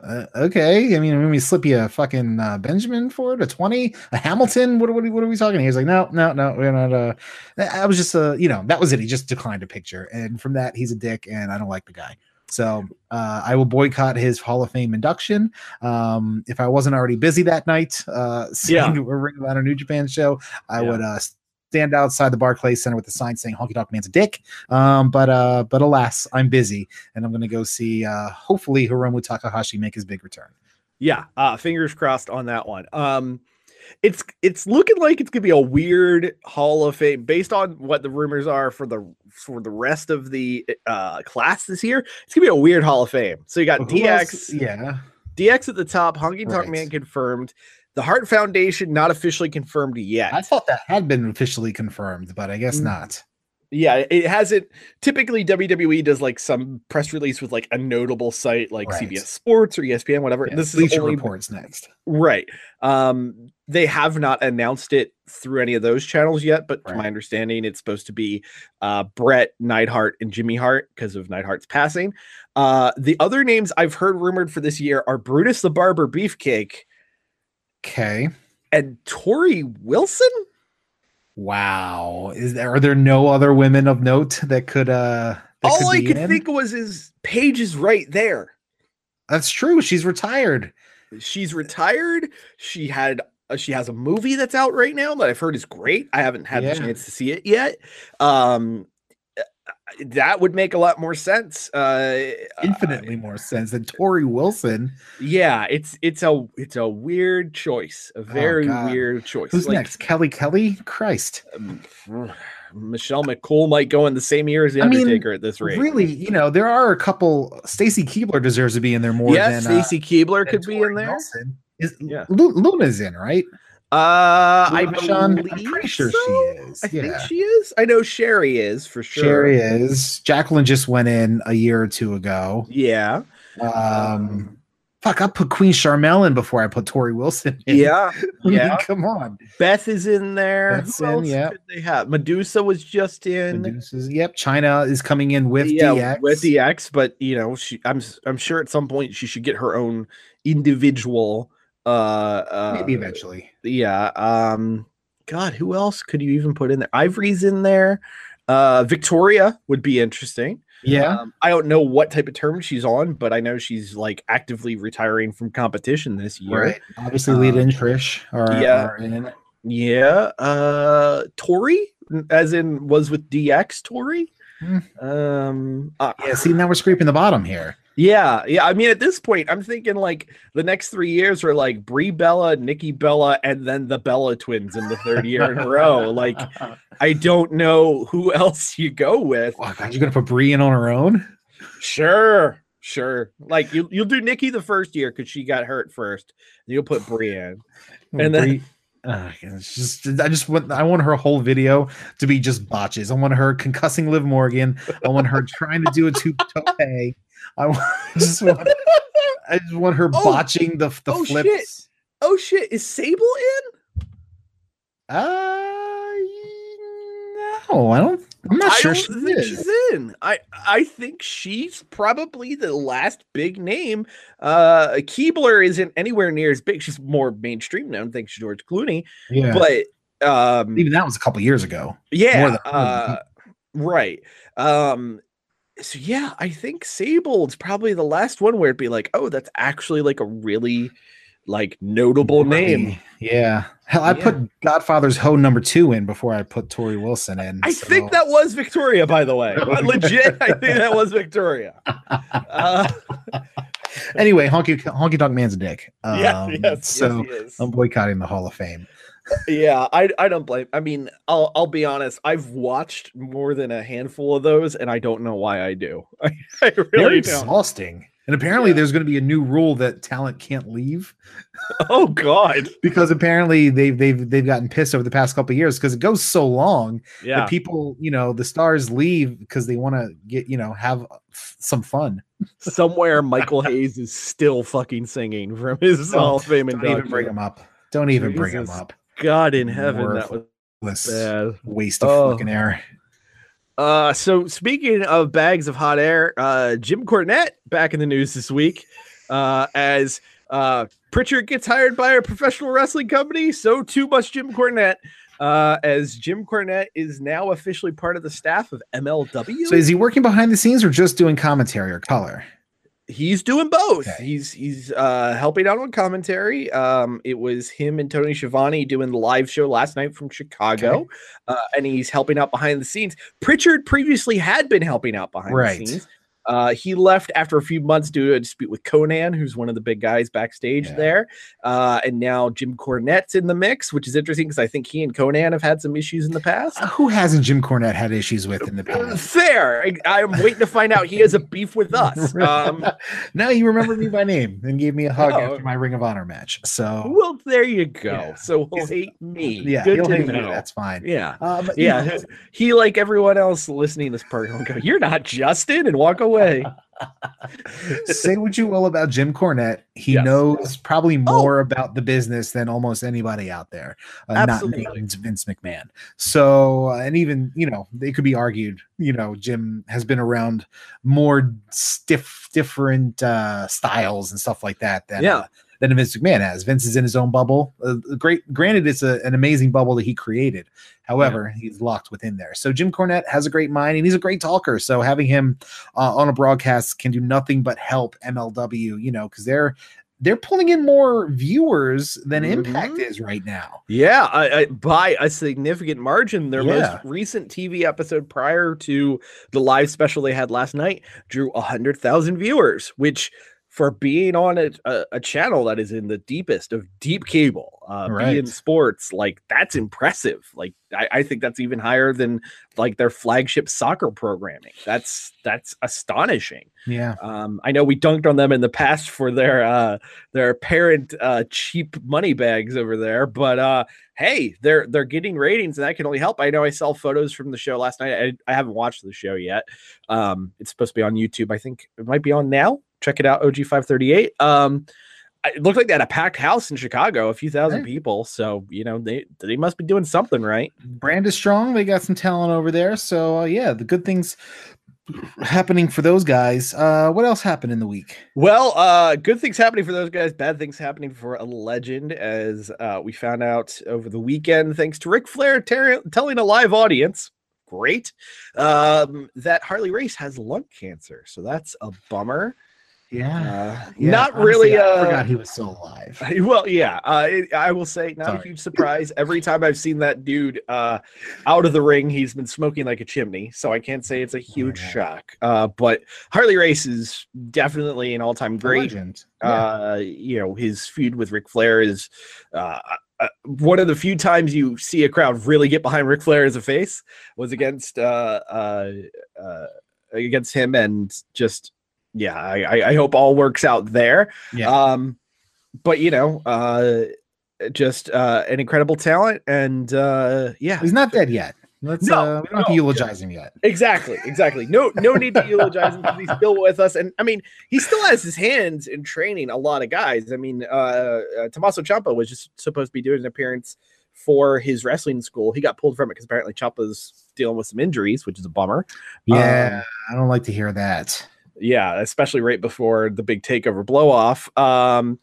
uh, okay. I mean, when we slip you a fucking uh, Benjamin for it, a 20, a Hamilton, what, what, what are we talking? He was like, no, no, no, we're not. Uh, I was just, uh, you know, that was it. He just declined a picture. And from that, he's a dick and I don't like the guy. So uh, I will boycott his Hall of Fame induction. Um, if I wasn't already busy that night, uh, Yeah. seeing a Ring of Honor New Japan show, I Yeah. would uh, stand outside the Barclays Center with a sign saying "Honky Tonk Man's a dick." Um, but uh, but alas, I'm busy, and I'm going to go see uh, hopefully Hiromu Takahashi make his big return. yeah, uh, fingers crossed on that one. Um, it's it's looking like it's gonna be a weird Hall of Fame based on what the rumors are for the for the rest of the uh class this year. It's gonna be a weird Hall of Fame. So you got Who else- DX, yeah, DX at the top, Honky Tonk Right. Man confirmed. The Heart Foundation not officially confirmed yet. I thought that had been officially confirmed, but I guess Mm. not. Yeah, it hasn't. Typically, WWE does like some press release with like a notable site like Right. CBS Sports or ESPN, whatever. Yeah, this is Bleacher only reports next. right. Um, they have not announced it through any of those channels yet, but to my understanding, it's supposed to be uh, Bret Neidhart and Jimmy Hart because of Neidhart's passing. Uh, the other names I've heard rumored for this year are Brutus the Barber Beefcake Okay. and Torrie Wilson. Wow. Is there are there no other women of note that could uh that All I be could in? think was his page is right there. That's true. She's retired. she's retired she had uh, she has a movie that's out right now that i've heard is great i haven't had Yeah. the chance to see it yet um that would make a lot more sense uh Infinitely more sense than Torrie Wilson. yeah it's it's a it's a weird choice a very Oh, weird choice Who's Like, next? Kelly Kelly? Christ. um, michelle mccool might go in the same year as the I mean, undertaker at this rate Really, you know, there are a couple. Stacy Keibler deserves to be in there more yes than uh, stacy keibler than could be in there. Is Yeah. Lu- Luna's in, right? Uh i Luna Vachon? believe I'm pretty sure so. she is. i think she is i know sherri is for sure Sherri is. Jacqueline just went in a year or two ago. yeah Um, fuck, I put Queen Sharmell in before I put Torrie Wilson in. Yeah, yeah. come on. Beth is in there. Beth's Who in, else yeah. could they have? Medusa was just in. Medusa's, yep, Chyna is coming in with yeah, DX. with DX, but you know, she I'm I'm sure at some point she should get her own individual uh uh maybe eventually. yeah. Um God, who else could you even put in there? Ivory's in there. Uh Victoria would be interesting. Yeah, Um, I don't know what type of term she's on, but I know she's like actively retiring from competition this year. right. Obviously, Um, and Trish are, yeah. are in it. Yeah. Uh Tori, as in was with DX Tori. Hmm. Um uh, Yeah, see, now we're scraping the bottom here. Yeah, yeah. I mean, at this point, I'm thinking like the next three years are like Brie Bella, Nikki Bella, and then the Bella twins in the third year in a row. Like, I don't know who else you go with. Oh, God, you're gonna put Brie in on her own? Sure, sure. Like you, you'll do Nikki the first year because she got hurt first. And you'll put Brie in. And then- Brie- uh, it's just I just want I want her whole video to be just botches. I want her concussing Liv Morgan. I want her trying to do a two tope. I want, just want I just want her Oh, botching the the oh, flips. shit. Oh shit! Is Sable in? Uh, no, I don't. I'm not I sure she think is. she's in. I I think she's probably the last big name. Uh Keibler isn't anywhere near as big. She's more mainstream now. I think she's George Clooney. Yeah, But um even that was a couple years ago. yeah, more than- more than uh, right. Um so yeah, I think Sable is probably the last one where it'd be like, oh, that's actually like a really like notable name. Yeah. Hell, I Yeah. put Godfather's Ho number two in before I put Torrie Wilson in. I so- think that was Victoria, by the way. Legit, I think that was Victoria. Uh, Anyway, honky honky tonk man's a dick. Um, yeah, yes, so yes. I'm boycotting the Hall of Fame. Yeah, I I don't blame. I mean, I'll I'll be honest. I've watched more than a handful of those, and I don't know why I do. I, I They're exhausting. And apparently, Yeah. there's going to be a new rule that talent can't leave Oh God. because apparently they've they've they've gotten pissed over the past couple of years because it goes so long Yeah. that people, you know, the stars leave because they want to get, you know, have some fun. Somewhere Michael Hayes is still fucking singing from his oh, Hall of Fame Don't even bring him up. Don't even bring him up. God in heaven, that was bad. waste of Oh. fucking air. Uh, so speaking of bags of hot air, uh, Jim Cornette back in the news this week, uh, as uh, Prichard gets hired by a professional wrestling company. So too must Jim Cornette, uh, as Jim Cornette is now officially part of the staff of MLW. So is he working behind the scenes or just doing commentary or color? He's doing both. Okay. He's he's uh, helping out on commentary. Um, it was him and Tony Schiavone doing the live show last night from Chicago, uh, and he's helping out behind the scenes. Prichard previously had been helping out behind Right. the scenes. Uh, he left after a few months due to a dispute with Konnan, who's one of the big guys backstage Yeah. there. Uh, and now Jim Cornette's in the mix, which is interesting because I think he and Konnan have had some issues in the past. Uh, Who hasn't Jim Cornette had issues with in the past? Fair. I, I'm waiting to find out he has a beef with us. Um, now you remember me by name and gave me a hug Oh. after my Ring of Honor match. So Well, there you go. Yeah. So he'll hate me. yeah, Good he'll to hate me. That's fine. Yeah. Um, Yeah. know, He, like everyone else listening to this program, will go, You're not Justin, and walk away. say what you will about Jim Cornette, he Yes. knows probably more about the business than almost anybody out there. Uh, not Absolutely. named Vince McMahon. So, uh, and even you know, it could be argued. You know, Jim has been around more stiff, different uh, styles and stuff like that. Than, Yeah. uh, than Vince McMahon has. Vince is in his own bubble. Uh, great, granted, it's a, an amazing bubble that he created. However, he's locked within there. So Jim Cornette has a great mind and he's a great talker. So having him uh, on a broadcast can do nothing but help MLW. You know, because they're they're pulling in more viewers than Impact Mhm. is right now. Yeah, I, I, by a significant margin. Their Yeah. most recent TV episode prior to the live special they had last night drew 100,000 viewers, which for being on a, a, a channel that is in the deepest of deep cable, uh, Right. being sports, like that's impressive. Like I, I think that's even higher than like their flagship soccer programming. That's that's astonishing. Yeah, Um, I know we dunked on them in the past for their uh, their parent uh, cheap money bags over there, but uh, hey, they're they're getting ratings, and that can only help. I know I saw photos from the show last night. I, I haven't watched the show yet. Um, it's supposed to be on YouTube. I think it might be on now. Check it out, OG five thirty eight. Um, it looked like they had a packed house in Chicago, a few thousand Hey. people. So you know they they must be doing something right. brand is strong. They got some talent over there. So uh, yeah, the good things happening for those guys. Uh, what else happened in the week? Well, uh, good things happening for those guys, bad things happening for a legend, as uh, we found out over the weekend, thanks to Ric Flair ter- telling a live audience, great, um, that Harley Race has lung cancer. So that's a bummer. Yeah, Uh, not really. I Uh, forgot he was still alive. well, yeah, uh, it, I will say not a huge surprise. Every time I've seen that dude uh, out of the ring, he's been smoking like a chimney. So I can't say it's a huge Yeah. shock. Uh, but Harley Race is definitely an all-time great Legend. Yeah. uh you know his feud with Ric Flair is uh, uh one of the few times you see a crowd really get behind Ric Flair as a face was against uh uh, uh against him and just yeah I, I hope all works out there Yeah. um but you know uh just uh an incredible talent and uh yeah He's not dead yet. Let's No, uh, we don't have to eulogize him yet. Exactly, exactly. No, no need to eulogize him because he's still with us, and I mean, he still has his hands in training a lot of guys. I mean, uh, uh Tommaso Ciampa was just supposed to be doing an appearance for his wrestling school. He got pulled from it because apparently Ciampa's dealing with some injuries, which is a bummer. Yeah, Um, I don't like to hear that. Yeah, especially right before the big takeover blow off. Um,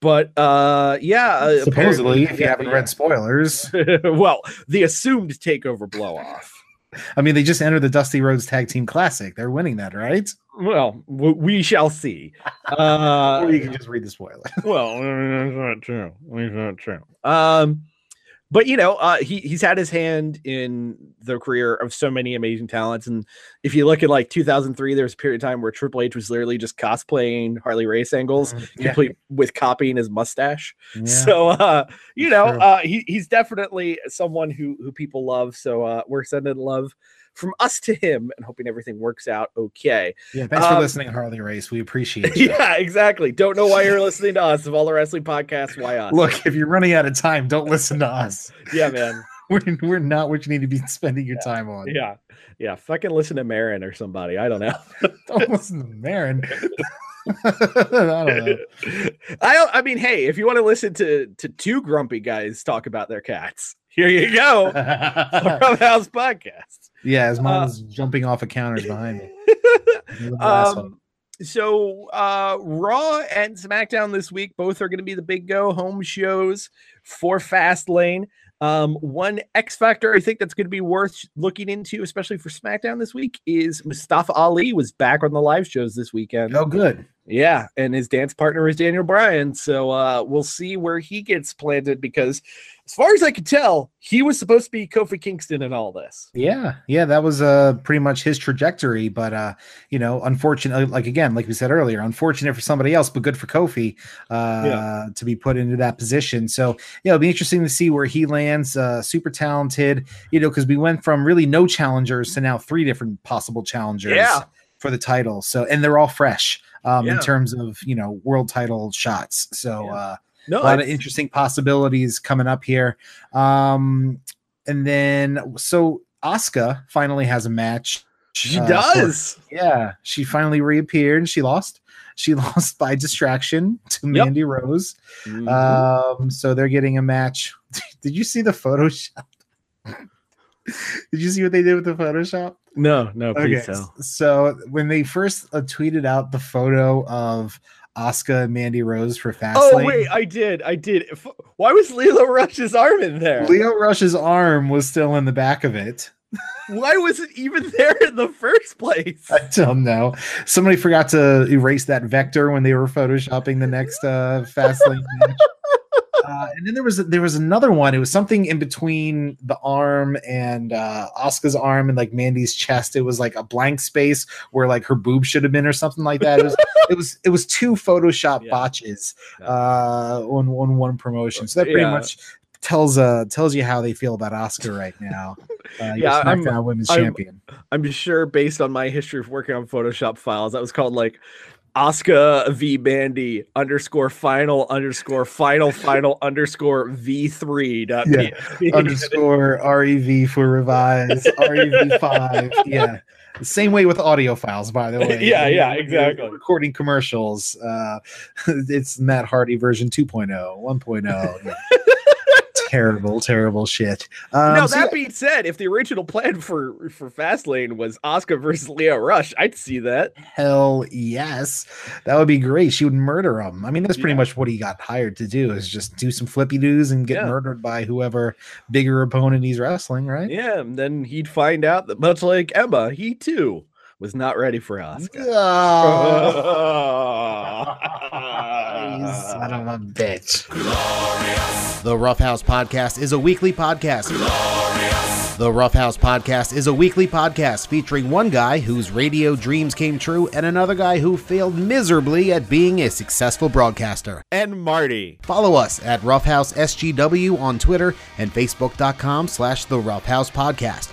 but uh, yeah, uh, Supposedly, if you yeah, haven't yeah. read spoilers, well, the assumed takeover blow off. I mean, they just entered the Dusty Rhodes Tag Team Classic. They're winning that, right? Well, we shall see. Uh, or you can just read the spoiler. Well, that's not true. That's not true. Um, but you know, uh, he he's had his hand in the career of so many amazing talents. And if you look at like 2003, there was a period of time where Triple H was literally just cosplaying Harley Race angles, Mm-hmm. Yeah. complete with copying his mustache. Yeah. So uh, you know, uh, he he's definitely someone who who people love. So uh, we're sending love from us to him and hoping everything works out okay. yeah, thanks um, for listening, Harley Race. We appreciate you. yeah, exactly. Don't know why you're listening to us. Of all the wrestling podcasts, why us? Look, if you're running out of time, don't listen to us. yeah, man. We're, we're not what you need to be spending your time on. Yeah, yeah. Fucking listen to Marin or somebody. I don't know. Don't listen to Marin. I don't know. I I mean, hey, if you want to listen to to two grumpy guys talk about their cats, here you go. From House Podcast. yeah, as Uh, mom's jumping off of counters behind me. Um, so uh Raw and SmackDown this week both are going to be the big go home shows for Fastlane. Um, one X factor I think that's going to be worth looking into, especially for SmackDown this week, is Mustafa Ali was back on the live shows this weekend. oh, good. Yeah, and his dance partner is Daniel Bryan. So uh we'll see where he gets planted because as far as I can tell, he was supposed to be Kofi Kingston in all this. Yeah, yeah, that was uh pretty much his trajectory, but uh, you know, unfortunately, like again, like we said earlier, unfortunate for somebody else, but good for Kofi uh Yeah. to be put into that position. So yeah, it'll be interesting to see where he lands. Uh super talented, you know, because we went from really no challengers to now three different possible challengers Yeah. For the title. So and they're all fresh um in terms of you know world title shots. So Yeah. uh No, a lot of interesting possibilities coming up here. Um, and then so Asuka finally has a match. She uh, for- does. yeah, she finally reappeared and she lost. She lost by distraction to Yep. Mandy Rose. Mhm. Um, so they're getting a match. Did you see the Photoshop? Did you see what they did with the Photoshop? No, no, please Okay, tell. so when they first uh, tweeted out the photo of Asuka and Mandy Rose for Fastlane, Oh wait, I did, I did. Why was Lio Rush's arm in there? Lio Rush's arm was still in the back of it. Why was it even there in the first place? I don't know. Somebody forgot to erase that vector when they were photoshopping the next uh, Fastlane match. Uh, and then there was there was another one. It was something in between the arm and uh, Asuka's arm and like Mandy's chest. It was like a blank space where like her boob should have been or something like that. It was it was it was two Photoshop Yeah. botches uh, on on one promotion. So that pretty Yeah. much tells uh tells you how they feel about Oscar right now. Uh, Yeah, I'm- SmackDown Women's I'm- Champion. I'm sure, based on my history of working on Photoshop files, that was called like Asuka v Bandy underscore final underscore final final underscore v three dot Yeah. Underscore rev for revise rev five yeah same way with audio files by the way Yeah, yeah, exactly. recording commercials uh it's matt hardy version 2.0 1.0 yeah. Terrible terrible shit um now so that being said, if the original plan for for Fastlane was Asuka versus Lio Rush, I'd see that. hell yes that would be great she would murder him i mean that's pretty Yeah. much what he got hired to do is just do some flippy doos and get Yeah. murdered by whoever bigger opponent he's wrestling right Yeah, and then he'd find out that much like Emma, he too was not ready for Asuka. Oh. You son of a bitch. The Roughhouse Podcast is a weekly podcast. The Roughhouse Podcast is a weekly podcast featuring one guy whose radio dreams came true and another guy who failed miserably at being a successful broadcaster. and Marty. Follow us at Roughhouse SGW on Twitter and Facebook.com slash The Roughhouse Podcast.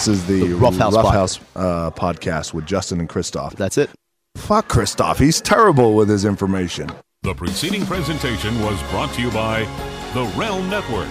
This is the, The Rough House Rough Pod- House, uh, podcast with Justin and Christoph. That's it. Fuck Christoph. He's terrible with his information. The preceding presentation was brought to you by the Realm Network.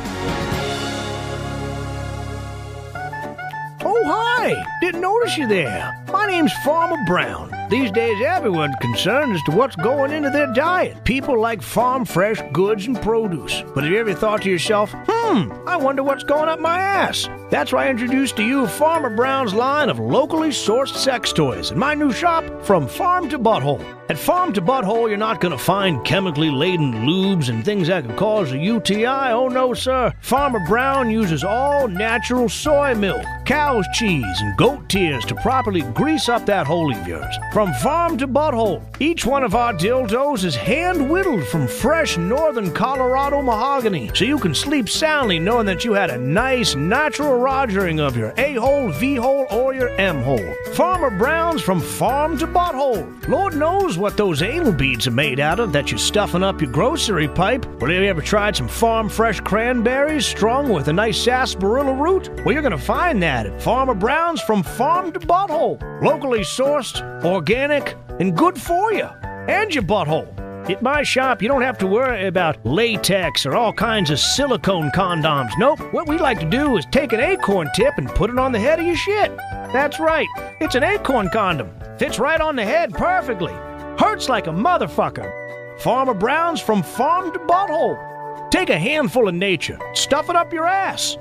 Oh, hi! Didn't notice you there. My name's Farmer Brown. These days, everyone's concerned as to what's going into their diet. People like farm fresh goods and produce. But have you ever thought to yourself, hmm, I wonder what's going up my ass? That's why I introduced to you Farmer Brown's line of locally sourced sex toys in my new shop, From Farm to Butthole. At Farm to Butthole, you're not going to find chemically laden lubes and things that could cause a UTI. Oh, no, sir. Farmer Brown uses all natural soy milk, cow's cheese, and goat tears to properly grease up that hole of yours. From Farm to Butthole, each one of our dildos is hand whittled from fresh northern Colorado mahogany, so you can sleep soundly knowing that you had a nice natural rogering of your A hole, V hole, or your M hole. Farmer Brown's from farm to butthole. Lord knows what those anal beads are made out of that you're stuffing up your grocery pipe. But have you ever tried some farm fresh cranberries strung with a nice sarsaparilla root? Well, you're going to find that at Farmer Brown's from farm to butthole. Locally sourced, organic, and good for you. And your butthole. At my shop, you don't have to worry about latex or all kinds of silicone condoms. Nope. What we like to do is take an acorn tip and put it on the head of your shit. That's right. It's an acorn condom. Fits right on the head perfectly. Hurts like a motherfucker. Farmer Brown's from farm to butthole. Take a handful of nature, stuff it up your ass.